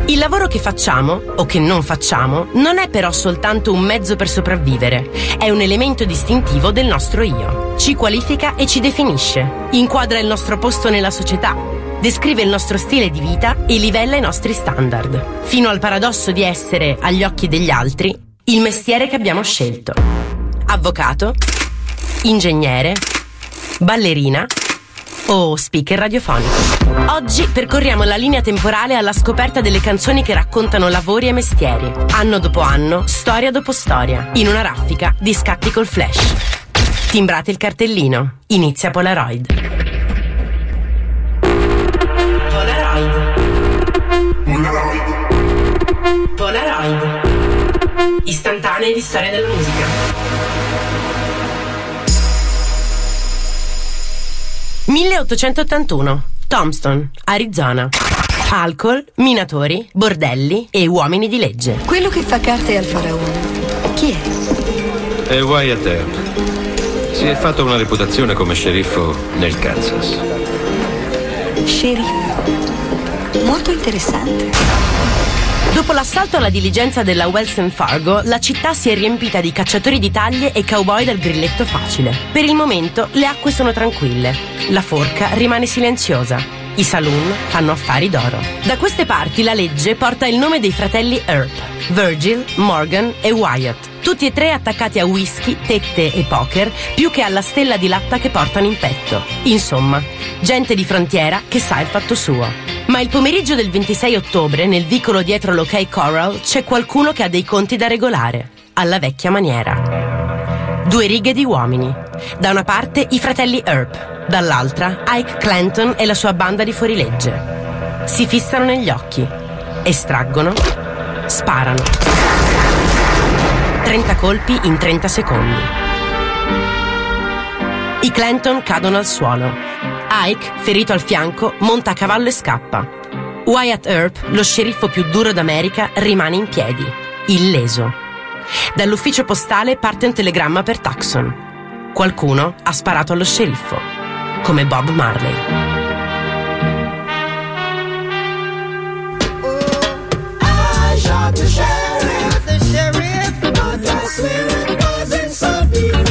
Il lavoro che facciamo, o che non facciamo, non è però soltanto un mezzo per sopravvivere, è un elemento distintivo del nostro io. Ci qualifica e ci definisce, inquadra il nostro posto nella società, descrive il nostro stile di vita e livella i nostri standard, fino al paradosso di essere, agli occhi degli altri, il mestiere che abbiamo scelto. Avvocato, ingegnere, ballerina o speaker radiofonico. Oggi percorriamo la linea temporale alla scoperta delle canzoni che raccontano lavori e mestieri, anno dopo anno, storia dopo storia, in una raffica di scatti col flash. Timbrate il cartellino. Inizia Polaroid. Polaroid. Istantanee di storia della musica. 1881. Tombstone, Arizona. Alcol, minatori, bordelli e uomini di legge. Quello che fa carte al faraone. Chi è? È Wyatt Earp. Si è fatto una reputazione come sceriffo nel Kansas. Sceriffo. Molto interessante. Dopo l'assalto alla diligenza della Wells Fargo, la città si è riempita di cacciatori di taglie e cowboy dal grilletto facile. Per il momento le acque sono tranquille. La forca rimane silenziosa. I saloon fanno affari d'oro. Da queste parti la legge porta il nome dei fratelli Earp, Virgil, Morgan e Wyatt. Tutti e tre attaccati a whisky, tette e poker, più che alla stella di latta che portano in petto. Insomma, gente di frontiera che sa il fatto suo. Ma il pomeriggio del 26 ottobre, nel vicolo dietro l'Ok Coral, c'è qualcuno che ha dei conti da regolare, alla vecchia maniera. Due righe di uomini. Da una parte i fratelli Earp, dall'altra Ike Clanton e la sua banda di fuorilegge. Si fissano negli occhi, estraggono, sparano. 30 colpi in 30 secondi. I Clanton cadono al suolo. Ike, ferito al fianco, monta a cavallo e scappa. Wyatt Earp, lo sceriffo più duro d'America, rimane in piedi, illeso. Dall'ufficio postale parte un telegramma per Tucson. Qualcuno ha sparato allo sceriffo, come Bob Marley. Shot the sheriff, the sheriff, but I swear it wasn't something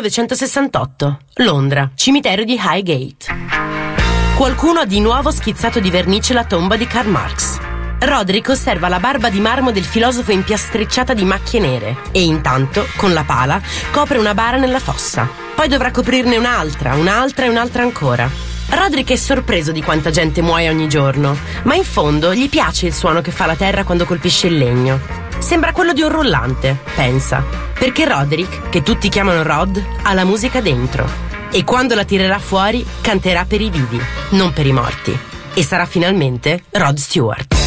1968, Londra, cimitero di Highgate. Qualcuno ha di nuovo schizzato di vernice la tomba di Karl Marx. Roderick osserva la barba di marmo del filosofo impiastricciata di macchie nere e intanto, con la pala, copre una bara nella fossa. Poi dovrà coprirne un'altra, un'altra e un'altra ancora. Roderick è sorpreso di quanta gente muoia ogni giorno, ma in fondo gli piace il suono che fa la terra quando colpisce il legno. Sembra quello di un rullante, pensa, perché Roderick, che tutti chiamano Rod, ha la musica dentro e quando la tirerà fuori canterà per i vivi, non per i morti. E sarà finalmente Rod Stewart.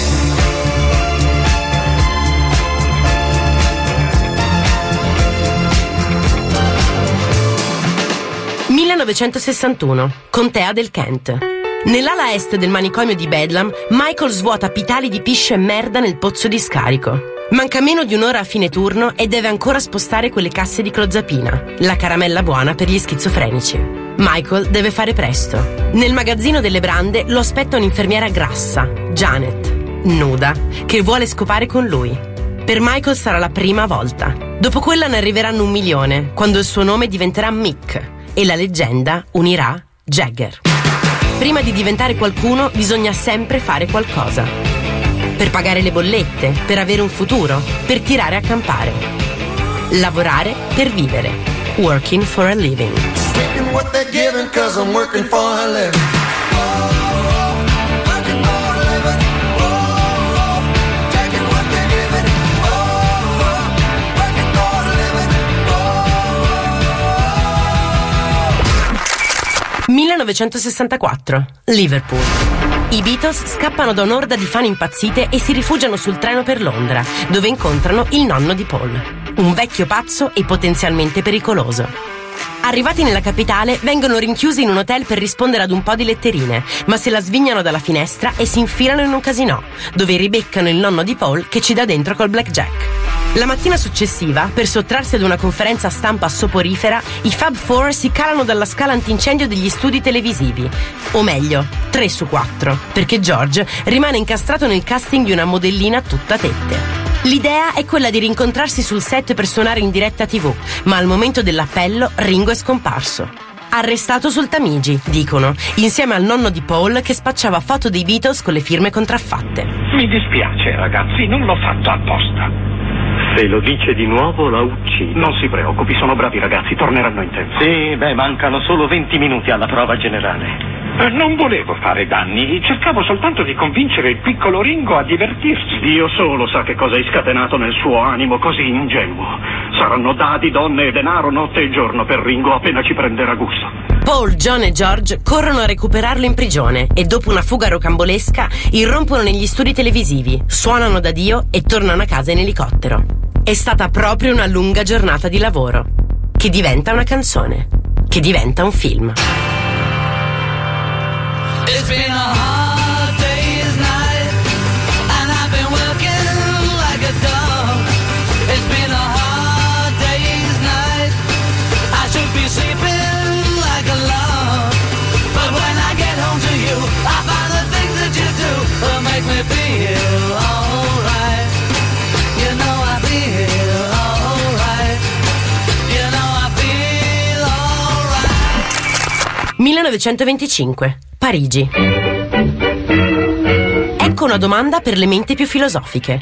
1961, Contea del Kent. Nell'ala est del manicomio di Bedlam, Michael svuota pitali di pisce e merda nel pozzo di scarico. Manca meno di un'ora a fine turno e deve ancora spostare quelle casse di clozapina, la caramella buona per gli schizofrenici. Michael deve fare presto. Nel magazzino delle brande lo aspetta un'infermiera grassa, Janet, nuda, che vuole scopare con lui. Per Michael sarà la prima volta. Dopo quella ne arriveranno un milione, quando il suo nome diventerà Mick e la leggenda unirà Jagger. Prima di diventare qualcuno bisogna sempre fare qualcosa. Per pagare le bollette, per avere un futuro, per tirare a campare. Lavorare per vivere. Working for a living. Taking what they're giving cause I'm working for a living. Liverpool. 1964. Liverpool. I Beatles scappano da un'orda di fan impazzite e si rifugiano sul treno per Londra, dove incontrano il nonno di Paul, un vecchio pazzo e potenzialmente pericoloso. Arrivati nella capitale, vengono rinchiusi in un hotel per rispondere ad un po' di letterine, ma se la svignano dalla finestra e si infilano in un casinò, dove ribeccano il nonno di Paul che ci dà dentro col blackjack. La mattina successiva, per sottrarsi ad una conferenza stampa soporifera, i Fab Four si calano dalla scala antincendio degli studi televisivi. O meglio, 3 su 4, perché George rimane incastrato nel casting di una modellina tutta tette. L'idea è quella di rincontrarsi sul set per suonare in diretta TV, ma al momento dell'appello Ringo è scomparso. Arrestato sul Tamigi, dicono, insieme al nonno di Paul che spacciava foto dei Beatles con le firme contraffatte. Mi dispiace, ragazzi, non l'ho fatto apposta. Se lo dice di nuovo la uccide. Non si preoccupi, sono bravi ragazzi, torneranno in tempo. Sì, beh, mancano solo 20 minuti alla prova generale. Eh, non volevo fare danni, cercavo soltanto di convincere il piccolo Ringo a divertirsi. Dio solo sa che cosa hai scatenato nel suo animo così ingenuo. Saranno dadi, donne e denaro notte e giorno per Ringo appena ci prenderà gusto. Paul, John e George corrono a recuperarlo in prigione e dopo una fuga rocambolesca irrompono negli studi televisivi, suonano da Dio e tornano a casa in elicottero. È stata proprio una lunga giornata di lavoro, che diventa una canzone, che diventa un film. It's been a hard 1925, Parigi. Ecco una domanda per le menti più filosofiche.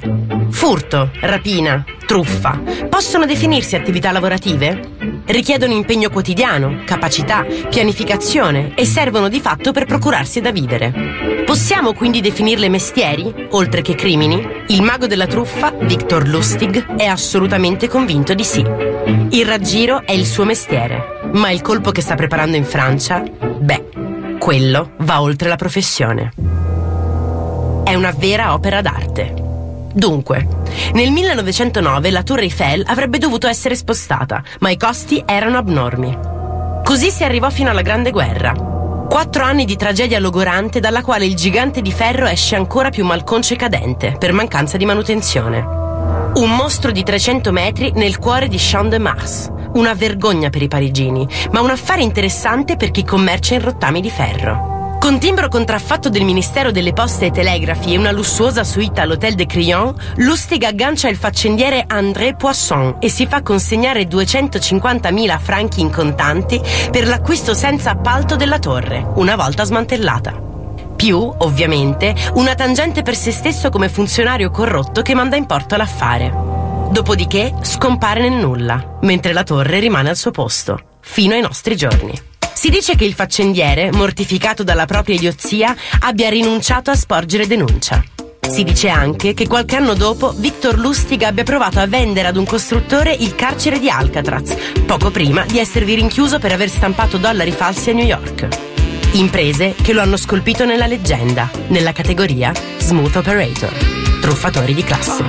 Furto, rapina, truffa possono definirsi attività lavorative? Richiedono impegno quotidiano, capacità, pianificazione e servono di fatto per procurarsi da vivere. Possiamo quindi definirle mestieri, oltre che crimini? Il mago della truffa, Victor Lustig, è assolutamente convinto di sì. Il raggiro è il suo mestiere, ma il colpo che sta preparando in Francia, beh, quello va oltre la professione. È una vera opera d'arte. Dunque, nel 1909 la Tour Eiffel avrebbe dovuto essere spostata, ma i costi erano abnormi. Così si arrivò fino alla Grande Guerra. Quattro anni di tragedia logorante dalla quale il gigante di ferro esce ancora più malconcio e cadente per mancanza di manutenzione. Un mostro di 300 metri nel cuore di Champ de Mars. Una vergogna per i parigini, ma un affare interessante per chi commercia in rottami di ferro. Con timbro contraffatto del Ministero delle Poste e Telegrafi e una lussuosa suite all'Hotel de Crillon, Lustig aggancia il faccendiere André Poisson e si fa consegnare 250.000 franchi in contanti per l'acquisto senza appalto della torre, una volta smantellata. Più, ovviamente, una tangente per se stesso come funzionario corrotto che manda in porto l'affare. Dopodiché scompare nel nulla, mentre la torre rimane al suo posto, fino ai nostri giorni. Si dice che il faccendiere, mortificato dalla propria idiozia, abbia rinunciato a sporgere denuncia. Si dice anche che qualche anno dopo Victor Lustig abbia provato a vendere ad un costruttore il carcere di Alcatraz, poco prima di esservi rinchiuso per aver stampato dollari falsi a New York. Imprese che lo hanno scolpito nella leggenda, nella categoria Smooth Operator, truffatori di classe.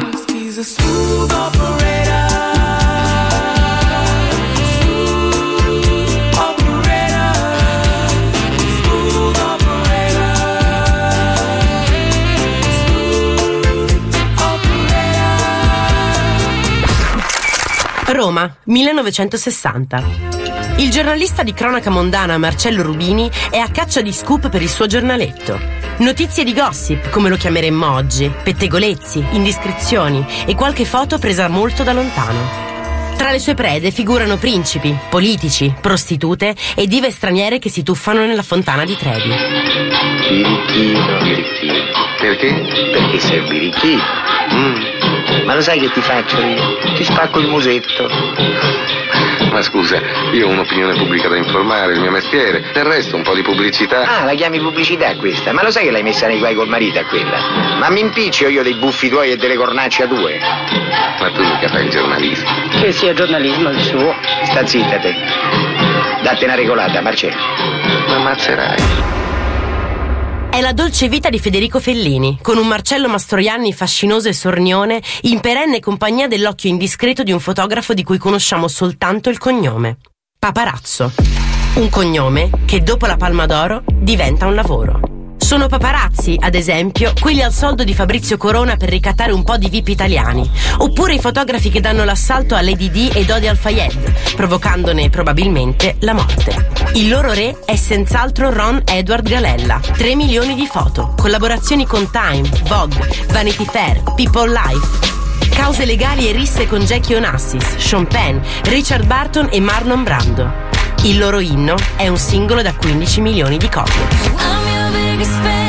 Roma, 1960. Il giornalista di cronaca mondana Marcello Rubini è a caccia di scoop per il suo giornaletto. Notizie di gossip, come lo chiameremmo oggi, pettegolezzi, indiscrezioni e qualche foto presa molto da lontano. Tra le sue prede figurano principi, politici, prostitute e dive straniere che si tuffano nella fontana di Trevi. Birichino. Birichino. Perché? Perché sei birichino. Mm. Ma lo sai che ti faccio io? Ti spacco il musetto. Ma scusa, io ho un'opinione pubblica da informare, il mio mestiere. Del resto, un po' di pubblicità. Ah, la chiami pubblicità questa? Ma lo sai che l'hai messa nei guai col marito a quella? Ma mi impiccio io dei buffi tuoi e delle cornacce a due? Ma tu mica fai il giornalista. Che sia giornalismo il suo. Sta zitta te. Date una regolata, Marcello. Ma ammazzerai. È la dolce vita di Federico Fellini, con un Marcello Mastroianni fascinoso e sornione, in perenne compagnia dell'occhio indiscreto di un fotografo di cui conosciamo soltanto il cognome. Paparazzo. Un cognome che dopo la Palma d'Oro diventa un lavoro. Sono paparazzi, ad esempio, quelli al soldo di Fabrizio Corona per ricattare un po' di VIP italiani, oppure i fotografi che danno l'assalto a Lady D e Dodi Al-Fayed, provocandone probabilmente la morte. Il loro re è senz'altro Ron Edward Galella. 3 milioni di foto, collaborazioni con Time, Vogue, Vanity Fair, People Life. Cause legali e risse con Jackie Onassis, Sean Penn, Richard Barton e Marlon Brando. Il loro inno è un singolo da 15 milioni di copie. I'm your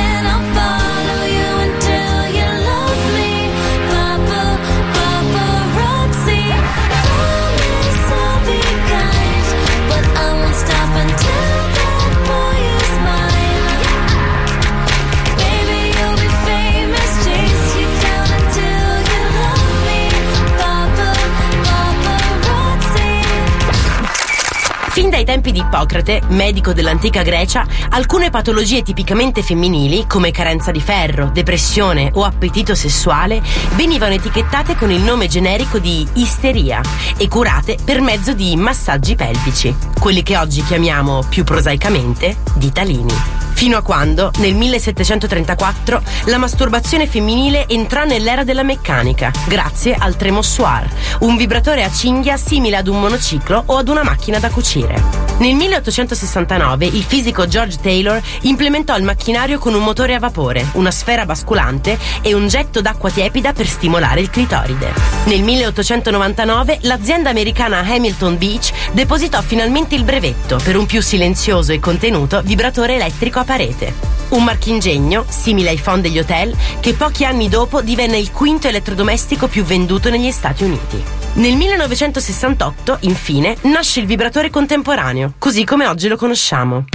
dai tempi di Ippocrate, medico dell'antica Grecia, alcune patologie tipicamente femminili, come carenza di ferro, depressione o appetito sessuale, venivano etichettate con il nome generico di isteria e curate per mezzo di massaggi pelvici, quelli che oggi chiamiamo più prosaicamente ditalini. Fino a quando, nel 1734, la masturbazione femminile entrò nell'era della meccanica, grazie al tremossoir, un vibratore a cinghia simile ad un monociclo o ad una macchina da cucire. Nel 1869 il fisico George Taylor implementò il macchinario con un motore a vapore, una sfera basculante e un getto d'acqua tiepida per stimolare il clitoride. Nel 1899 l'azienda americana Hamilton Beach depositò finalmente il brevetto per un più silenzioso e contenuto vibratore elettrico a parete. Un marchingegno, simile ai phone degli hotel, che pochi anni dopo divenne il quinto elettrodomestico più venduto negli Stati Uniti. Nel 1968, infine, nasce il vibratore contemporaneo, così come oggi lo conosciamo.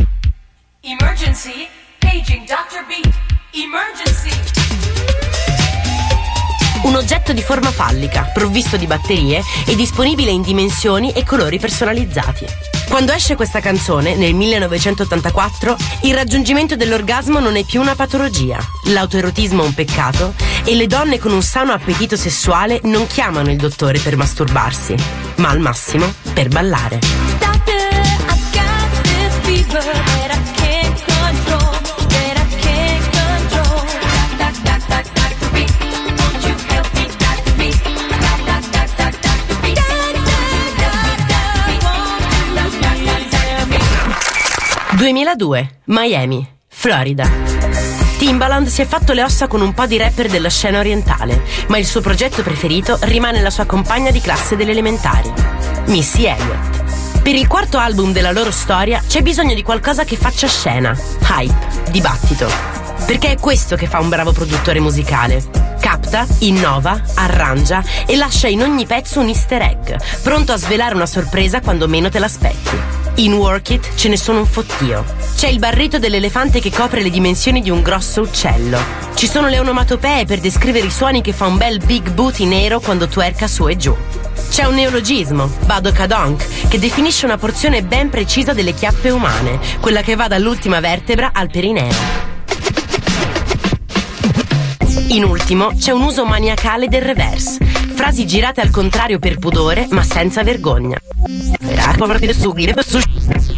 Emergency, paging Dr. Beat. Emergency. Un oggetto di forma fallica, provvisto di batterie e disponibile in dimensioni e colori personalizzati. Quando esce questa canzone, nel 1984, il raggiungimento dell'orgasmo non è più una patologia, l'autoerotismo un peccato e le donne con un sano appetito sessuale non chiamano il dottore per masturbarsi, ma al massimo per ballare. 2002, Miami, Florida. Timbaland si è fatto le ossa con un po' di rapper della scena orientale, ma il suo progetto preferito rimane la sua compagna di classe delle elementari, Missy Elliott. Per il quarto album della loro storia c'è bisogno di qualcosa che faccia scena, hype, dibattito. Perché è questo che fa un bravo produttore musicale. Capta, innova, arrangia e lascia in ogni pezzo un easter egg, pronto a svelare una sorpresa quando meno te l'aspetti. In Work It ce ne sono un fottio. C'è il barrito dell'elefante che copre le dimensioni di un grosso uccello. Ci sono le onomatopee per descrivere i suoni che fa un bel big booty nero quando twerca su e giù. C'è un neologismo, Badokadonk, che definisce una porzione ben precisa delle chiappe umane, quella che va dall'ultima vertebra al perineo. In ultimo, c'è un uso maniacale del reverse. Frasi girate al contrario per pudore, ma senza vergogna.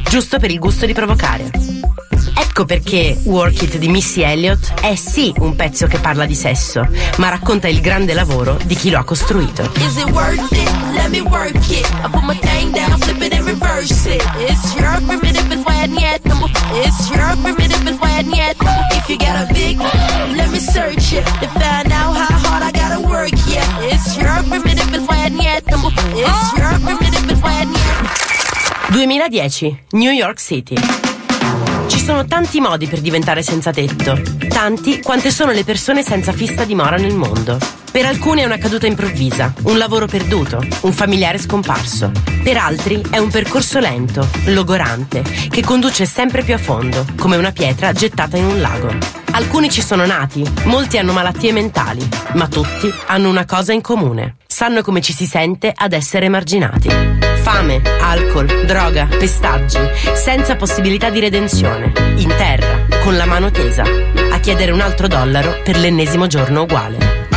Giusto per il gusto di provocare. Ecco perché Work It di Missy Elliott è sì un pezzo che parla di sesso, ma racconta il grande lavoro di chi lo ha costruito. Is it worth it? Let me work it. I put my thing down, flip it and reverse it. It's your primitive and why yet. It's your primitive and why yet. If you got a big, let me search it to find out how hard I gotta work. Yeah, it's your primitive and why yet. It's your primitive and why yet. 2010, New York City. Ci sono tanti modi per diventare senza tetto, tanti quante sono le persone senza fissa dimora nel mondo. Per alcuni è una caduta improvvisa, un lavoro perduto, un familiare scomparso. Per altri è un percorso lento, logorante, che conduce sempre più a fondo, come una pietra gettata in un lago. Alcuni ci sono nati, molti hanno malattie mentali, ma tutti hanno una cosa in comune. Sanno come ci si sente ad essere emarginati. Fame, alcol, droga, pestaggi, senza possibilità di redenzione, in terra, con la mano tesa, a chiedere un altro dollaro per l'ennesimo giorno uguale.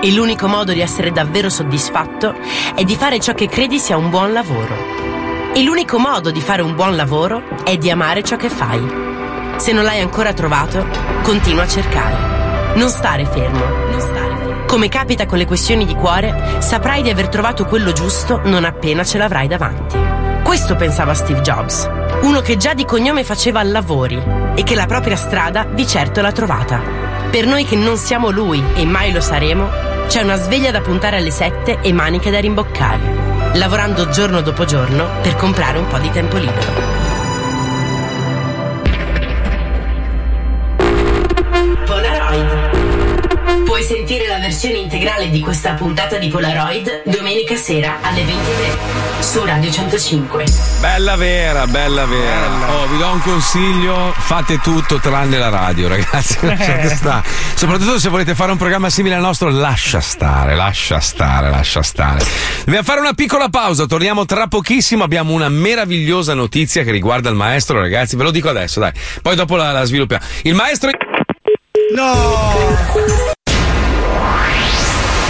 e l'unico modo di essere davvero soddisfatto è di fare ciò che credi sia un buon lavoro. E l'unico modo di fare un buon lavoro è di amare ciò che fai. Se non l'hai ancora trovato, continua a cercare. Non stare fermo. Non stare fermo. Come capita con le questioni di cuore, saprai di aver trovato quello giusto non appena ce l'avrai davanti. Questo pensava Steve Jobs, uno che già di cognome faceva lavori e che la propria strada di certo l'ha trovata. Per noi che non siamo lui e mai lo saremo, c'è una sveglia da puntare alle sette e maniche da rimboccare, lavorando giorno dopo giorno per comprare un po' di tempo libero. Sentire la versione integrale di questa puntata di Polaroid domenica sera alle 23 su Radio 105. Bella vera, bella vera. Oh, vi do un consiglio: fate tutto tranne la radio, ragazzi. Lasciate stare. Soprattutto se volete fare un programma simile al nostro, lascia stare, lascia stare, lascia stare. Dobbiamo fare una piccola pausa, torniamo tra pochissimo. Abbiamo una meravigliosa notizia che riguarda il maestro, ragazzi. Ve lo dico adesso, dai. Poi dopo la, la sviluppiamo. Il maestro.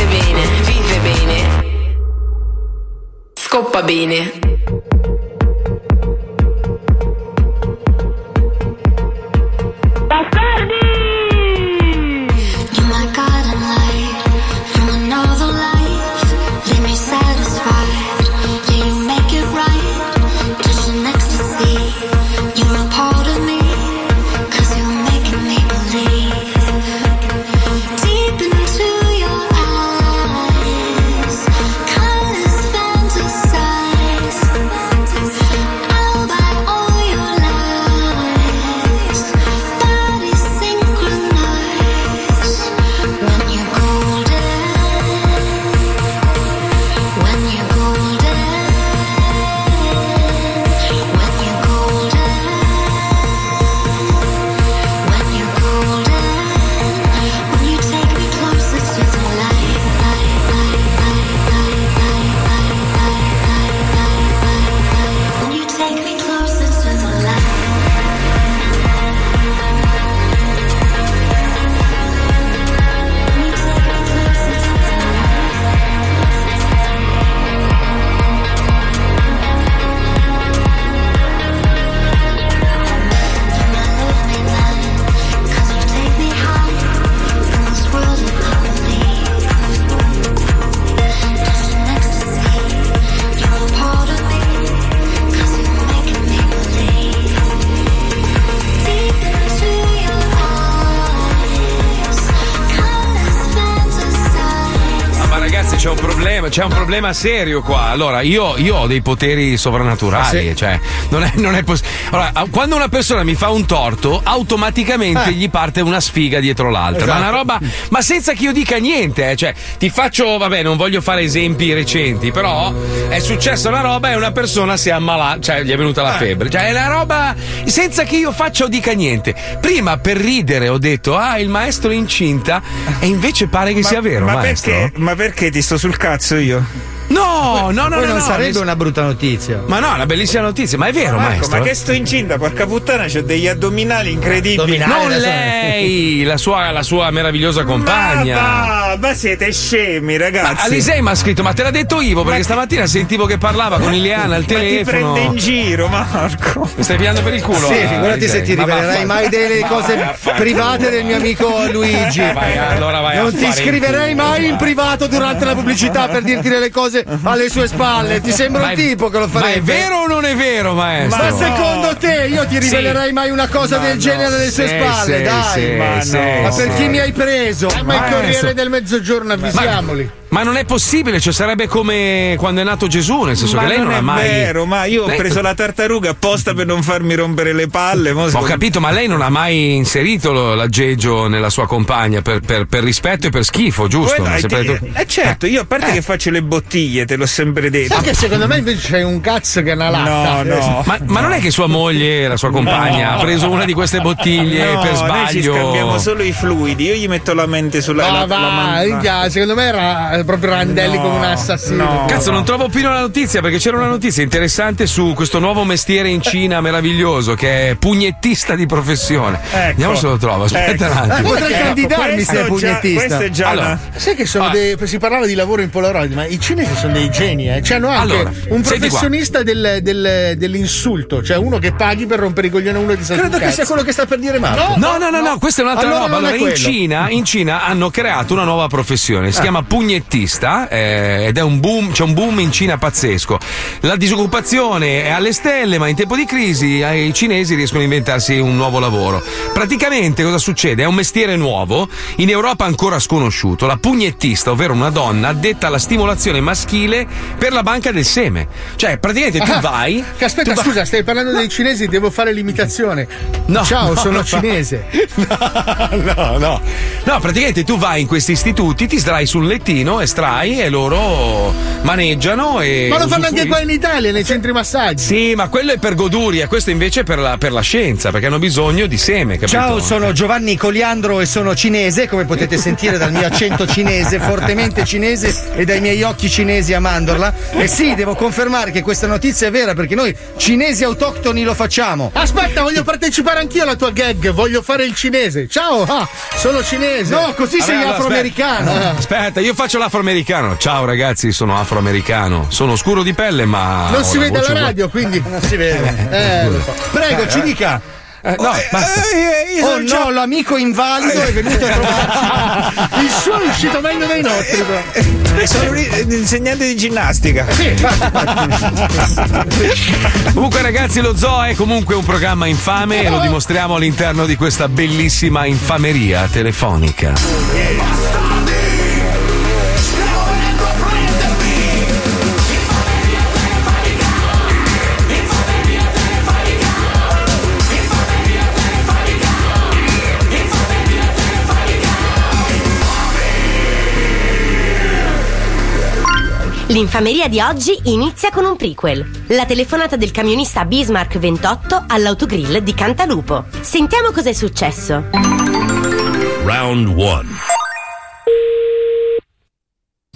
ride bene, vive bene. Scoppa bene. You're c'è un problema serio qua. Allora, io, io ho dei poteri sovrannaturali, Ah, sì? cioè, non è, non è possibile. Allora, quando una persona mi fa un torto, automaticamente Eh. gli parte una sfiga dietro l'altra. Ma Esatto. una roba, ma senza che io dica niente, eh. Cioè, ti faccio, vabbè, non voglio fare esempi recenti, però è successa una roba e una persona si è ammalata, cioè, gli è venuta la Eh. febbre. Cioè, è una roba senza che io faccia o dica niente. Prima, per ridere, ho detto, ah, il maestro è incinta, e invece pare che sia vero, ma maestro. perché, ma perché ti sto sul cazzo yo. No, no, no, Poi no, non no, sarebbe nel- una brutta notizia. Ma no, una bellissima notizia, ma è vero, Marco, maestro. ma che sto incinta, porca puttana, c'ho degli addominali incredibili. non lei, la sua, la sua meravigliosa compagna. Ma, va, ma siete scemi, ragazzi. Ma Alisei mi ha scritto, ma te l'ha detto Ivo perché stamattina sentivo che parlava con Ileana al Ma ti telefono. prende in giro, Marco. Mi stai pigliando per il culo? Sì, ah, figurati se Alisei. ti Ma rivelerai mai delle Ma cose private del mio amico Luigi. Vai, allora vai non ti scriverei mai in privato durante la pubblicità per dirti delle cose alle sue spalle. Ti sembra un tipo che lo Ma farebbe. è vero o non è vero, maestro? Ma secondo te io ti Sì. rivelerei mai una cosa Ma del no. genere alle sue Sì, spalle? sì, Dai, sì, ma, sì, no. ma per sì. chi mi hai preso? Ma il. Corriere del Mezzogiorno, avvisiamoli. Ma non è possibile, cioè sarebbe come quando è nato Gesù, nel senso ma che lei non, è ha mai. vero, ma io ho preso la tartaruga apposta per non farmi rompere le palle. Ho secondo- capito, ma lei non ha mai inserito l'aggeggio nella sua compagna per, per- per rispetto e per schifo, giusto? Quello detto- Eh certo, io a parte Eh. che faccio le bottiglie, te l'ho sempre detto. Sai che secondo me invece c'è un cazzo che è una latta. No, no. Ma, ma non è che sua moglie, la sua compagna, No. ha preso una di queste bottiglie No, per Noi ci sbaglio? scambiamo solo i fluidi, io gli metto la mente sulla Ma la, la va, man- minchia, secondo me era proprio randelli come un assassino. Cazzo, non trovo più la notizia perché c'era una notizia interessante su questo nuovo mestiere in Cina meraviglioso che è pugnettista di professione. Vediamo se lo trovo. Aspetta Ecco. un attimo. Eh, potrei candidarmi se è pugnettista. questo è già Allora, una- Sai che sono dei, si parlava di lavoro in Polaroid, ma i cinesi sono dei geni, eh. Cioè, hanno anche Allora, un professionista del- del- dell'insulto, cioè uno che paghi per rompere i coglioni a uno di Credo che sia quello che sta per dire Marco. No, no, no, no, questa è un'altra Allora roba. Allora, in quello. Cina, in Cina hanno creato una nuova professione, si Ah. chiama pugnettista eh, ed è un boom, c'è un boom in Cina pazzesco. La disoccupazione è alle stelle, ma in tempo di crisi eh, i cinesi riescono a inventarsi un nuovo lavoro. Praticamente cosa succede? È un mestiere nuovo, in Europa ancora sconosciuto, la pugnettista, ovvero una donna addetta alla stimolazione maschile per la banca del seme. Cioè, praticamente tu Ah, vai Che aspetta, tu scusa, stai parlando dei cinesi, devo fare l'imitazione. No, Ciao, no, sono no. cinese. no, no. No, praticamente tu vai in questi istituti, ti sdrai sul lettino, estrai e loro maneggiano e. Ma lo fanno anche qua in Italia, nei centri massaggi. Sì, ma quello è per goduria, questo invece è per la, per la scienza, perché hanno bisogno di seme, capito? Ciao, sono Giovanni Coliandro e sono cinese, come potete sentire dal mio accento cinese, fortemente cinese e dai miei occhi cinesi a mandorla. E sì, devo confermare che questa notizia è vera perché noi cinesi autoctoni lo facciamo. Aspetta, voglio partecipare anch'io alla tua gag, voglio fare il cinese. Ciao, ah, sono cinese. No, così Vabbè, sei allora, afroamericano. Aspetta, aspetta, io faccio l'afroamericano. Ciao ragazzi, sono afroamericano. Sono scuro di pelle, ma. non si la vede alla uguale. radio, quindi. Non si vede. Eh, so. Prego, Eh, ci eh. dica. Eh, no, basta. io Oh già- no, l'amico invalido è venuto a trovarci. Il suo è uscito meglio dei nostri. però. sono un insegnante di ginnastica. Comunque, ragazzi, lo zoo è comunque un programma infame e lo dimostriamo all'interno di questa bellissima infameria telefonica. L'infameria di oggi inizia con un prequel. La telefonata del camionista Bismarck 28 all'autogrill di Cantalupo. Sentiamo cos'è successo. Round 1.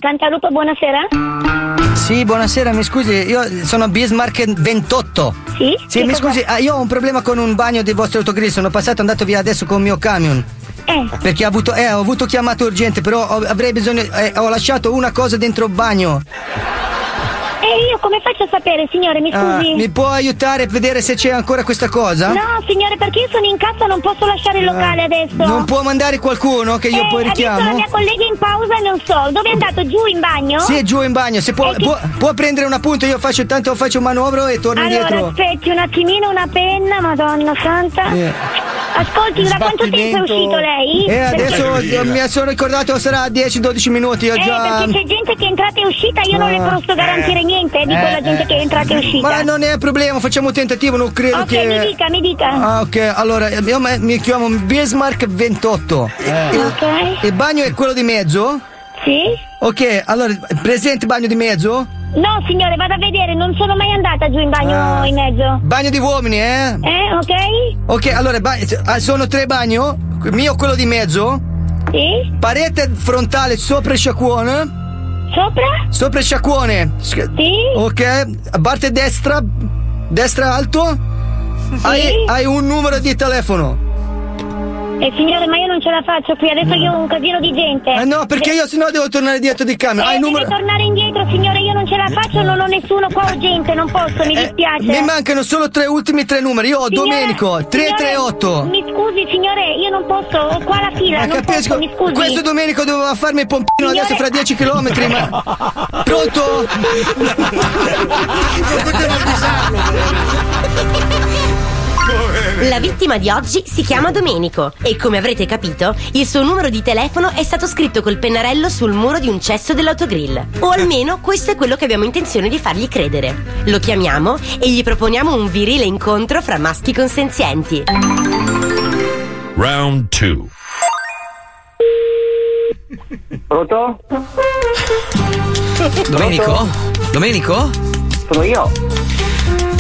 Cantalupo, buonasera. Sì, buonasera, mi scusi, io sono Bismarck 28. Sì? Sì, mi cosa- scusi, ah, io ho un problema con un bagno dei vostri autogrill, sono passato, andato via adesso con il mio camion. Eh. Perché ho avuto, eh, ho avuto chiamata urgente, però ho- avrei bisogno, eh, ho lasciato una cosa dentro il bagno. E io come faccio a sapere, signore, mi Ah, scusi? mi può aiutare a vedere se c'è ancora questa cosa? No, signore, perché io sono in casa, non posso lasciare il locale adesso. Non può mandare qualcuno che io Eh, poi Adesso la richiamo? mia collega è in pausa e non so. Dove è andato? Giù in bagno? Sì, è giù in bagno, se può, E che- può, può prendere un appunto, io faccio tanto faccio un manovro e torno Allora, indietro. aspetti un attimino, una penna, madonna santa. Eh. Ascolti, da quanto tempo è uscito lei? E Perché- adesso io mi sono ricordato sarà 10-12 minuti, ho Eh, già. perché c'è gente che è entrata e uscita, io non le Ah. posso garantire niente eh, di Eh, quella gente eh. che è entrata e uscita. Ma non è problema, facciamo un tentativo, non credo Ok, che. mi dica, mi dica. Ah, ok, allora io mi chiamo Bismarck 28. Il, Ok. il bagno è quello di mezzo? Sì? Ok, allora presente bagno di mezzo? No, signore, vado a vedere, non sono mai andata giù in bagno Ah. in mezzo. Bagno di uomini, eh? Eh, ok? Ok, allora ba- ah, sono tre bagno. Mio quello di mezzo. Sì. Parete frontale sopra il sciacquone. Sopra? Sopra il sciacquone. Sì. Ok, parte destra. Destra alto. Hai, hai un numero di telefono. Eh, signore, ma io non ce la faccio qui, adesso io ho un casino di gente. Eh no, perché io sennò devo tornare dietro di camion. Eh, Hai numero. tornare indietro, signore, io non ce la faccio, non ho nessuno qua urgente, non posso, mi dispiace. Mi mancano solo tre ultimi tre numeri. Io ho Signore, Domenico 338. signore, Mi scusi, signore, io non posso, ho qua la fila, Ma non capisco, posso, mi scusi. questo Domenico doveva farmi il pompino Signore- adesso fra 10 km, ma. Pronto? La vittima di oggi si chiama Domenico e come avrete capito, il suo numero di telefono è stato scritto col pennarello sul muro di un cesso dell'autogrill. O almeno questo è quello che abbiamo intenzione di fargli credere. Lo chiamiamo e gli proponiamo un virile incontro fra maschi consenzienti. Round 2. Pronto? Domenico? Domenico? Sono io.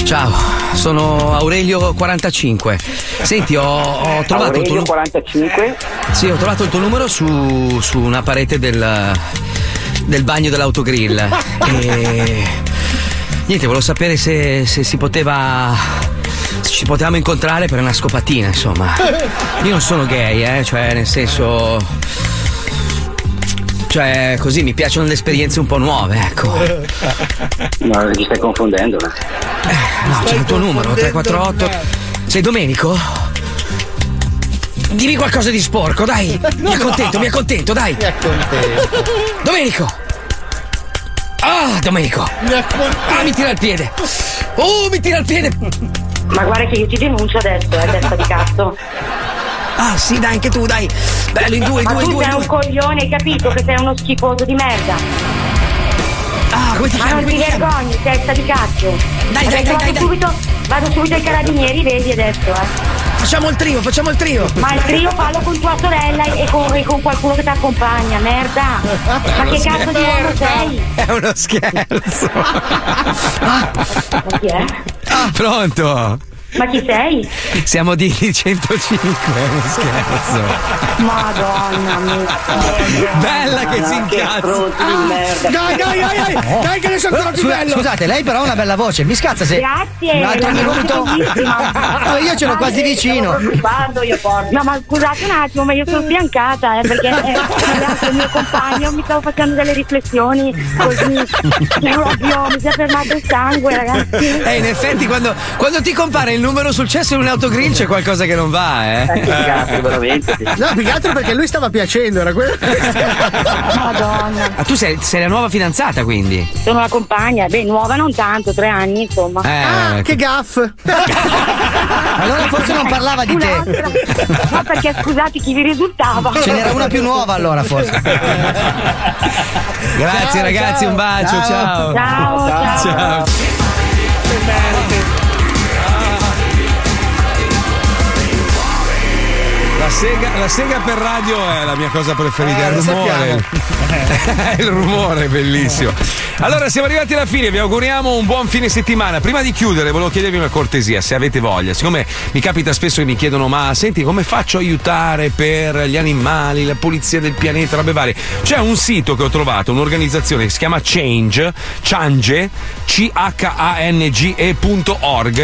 Ciao, sono Aurelio 45. Senti, ho, ho trovato il tuo Aurelio nu- 45. Sì, ho trovato il tuo numero su, su una parete del, del bagno dell'autogrill. E. Niente, volevo sapere se, se si poteva. se ci potevamo incontrare per una scopatina, insomma. Io non sono gay, eh, cioè, nel senso. Cioè, così mi piacciono le esperienze un po' nuove, ecco. No, ti stai confondendo. no? No, c'è il tuo numero, 348. Sei Domenico? Dimmi qualcosa di sporco, dai! Mi accontento, mi accontento, dai! Mi accontento. Domenico! Ah, Domenico! Ah, mi tira il piede! Oh, mi tira il piede! Ma guarda che io ti denuncio adesso, eh, testa di cazzo. Ah, sì, dai, anche tu, dai! Bello, in due, Ma due, tu due, sei due! un coglione, hai capito che sei uno schifoso di merda. Ah, come ti Ma chiami? non ti vergogni, testa di cazzo. Dai, dai, Adesso dai, vado dai, dai. subito, vado subito ai carabinieri, vedi adesso, eh. Facciamo il trio, facciamo il trio! Ma il trio fallo con tua sorella e con, e con qualcuno che ti accompagna, merda. Ma che cazzo di uomo sei? È uno scherzo! Ma chi è? Pronto? Ma chi sei? Siamo di 105, è uno scherzo. Madonna mia. Bella che si incazza. Dai, dai, dai, dai, dai, che ne sono ancora più bello. Scusate, lei però ha una bella voce, mi scazza se. Grazie, Un altro minuto. bellissima. No, io ce l'ho quasi vicino. Io porco. No, ma scusate un attimo, ma io sono sbiancata, eh, perché eh, il mio compagno mi stavo facendo delle riflessioni così. Proprio mi si è fermato il sangue, ragazzi. Eh, in effetti, quando, quando ti compare il numero sul cesso in un autogrill c'è qualcosa che non va, eh. che cazzo, veramente. No, più che altro perché lui stava piacendo, era quello. Madonna. Ah, tu sei, sei la nuova fidanzata, quindi? Sono la compagna, beh, nuova non tanto, tre anni, insomma. Eh, Ah, ecco. che gaff. Allora forse non parlava di te. No, perché scusate, chi vi risultava? Ce n'era una più nuova allora, forse. Grazie Ciao, ragazzi, ciao. un bacio, ciao. Ciao, ciao. Ciao. La sega, la sega per radio è la mia cosa preferita, Eh, il rumore. il rumore è bellissimo. Allora, siamo arrivati alla fine, vi auguriamo un buon fine settimana. Prima di chiudere, volevo chiedervi una cortesia, se avete voglia. Siccome mi capita spesso che mi chiedono, ma senti, come faccio a aiutare per gli animali, la pulizia del pianeta, robe varie? C'è un sito che ho trovato, un'organizzazione che si chiama Change, Change, C-H-A-N-G-E.org.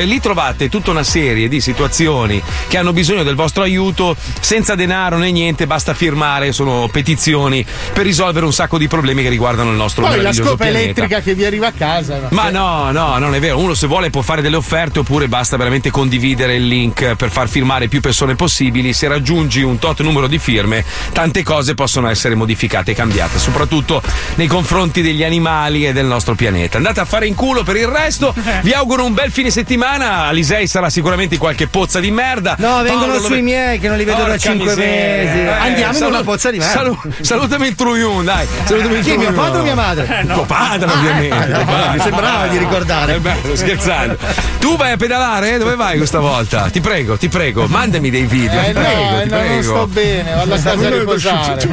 Lì trovate tutta una serie di situazioni che hanno bisogno del vostro aiuto senza denaro né niente, basta firmare, sono petizioni per risolvere un sacco di problemi che riguardano il nostro Poi la scopa pianeta. elettrica che vi arriva a casa. no? Ma no, no, non è vero. Uno se vuole può fare delle offerte oppure basta veramente condividere il link per far firmare più persone possibili. Se raggiungi un tot numero di firme, tante cose possono essere modificate e cambiate, soprattutto nei confronti degli animali e del nostro pianeta. Andate a fare in culo per il resto. Vi auguro un bel fine settimana. Alisei sarà sicuramente qualche pozza di merda. No, vengono Paolo, sui miei che non li vedo da Porca 5 miseria. mesi. Eh, Andiamo in salu- una pozza di merda. salu- salutami il Truyun, dai. Salutami il Chi, mio padre o mia madre? Tuo padre, Ah, ovviamente. eh, tuo padre. mi sembrava di ricordare. Eh beh, sto scherzando. Tu vai a pedalare? Dove vai questa volta? Ti prego, ti prego, mandami dei video. Eh ti prego, no, ti eh, no, non prego. sto bene, vado a casa a riposare.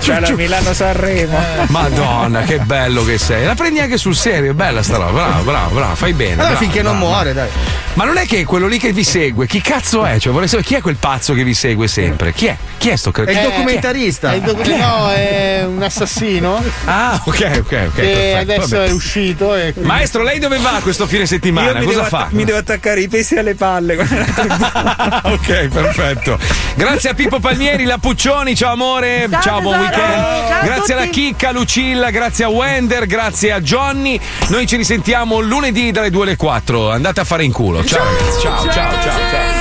C'è la Milano Sanremo. Madonna, che bello che sei. La prendi anche sul serio, è bella sta roba. Bravo, bravo, bravo, fai bene. Allora, bravo, finché non bravo. muore, dai. Ma non è che quello lì che vi segue, chi cazzo è? Cioè, vorrei sapere chi è quel pazzo che vi segue sempre? Chi è? Chi è sto È il cretino? documentarista. È il docu- no, è un assassino Ah, ok, ok, ok. che perfetto, adesso vabbè. è uscito. E quindi- Maestro, lei dove va questo fine settimana? Cosa devo, fa? atta- mi devo attaccare i pesi alle palle. ok, perfetto. Grazie a Pippo Palmieri, la Puccioni, ciao amore, ciao, buon tesoro. weekend. Ciao grazie alla. Chicca, Lucilla, grazie a Wender, grazie a Johnny. Noi ci risentiamo lunedì dalle 2 alle 4. Andate a fare in culo. Ciao ragazzi, ciao, ciao, ciao, ciao.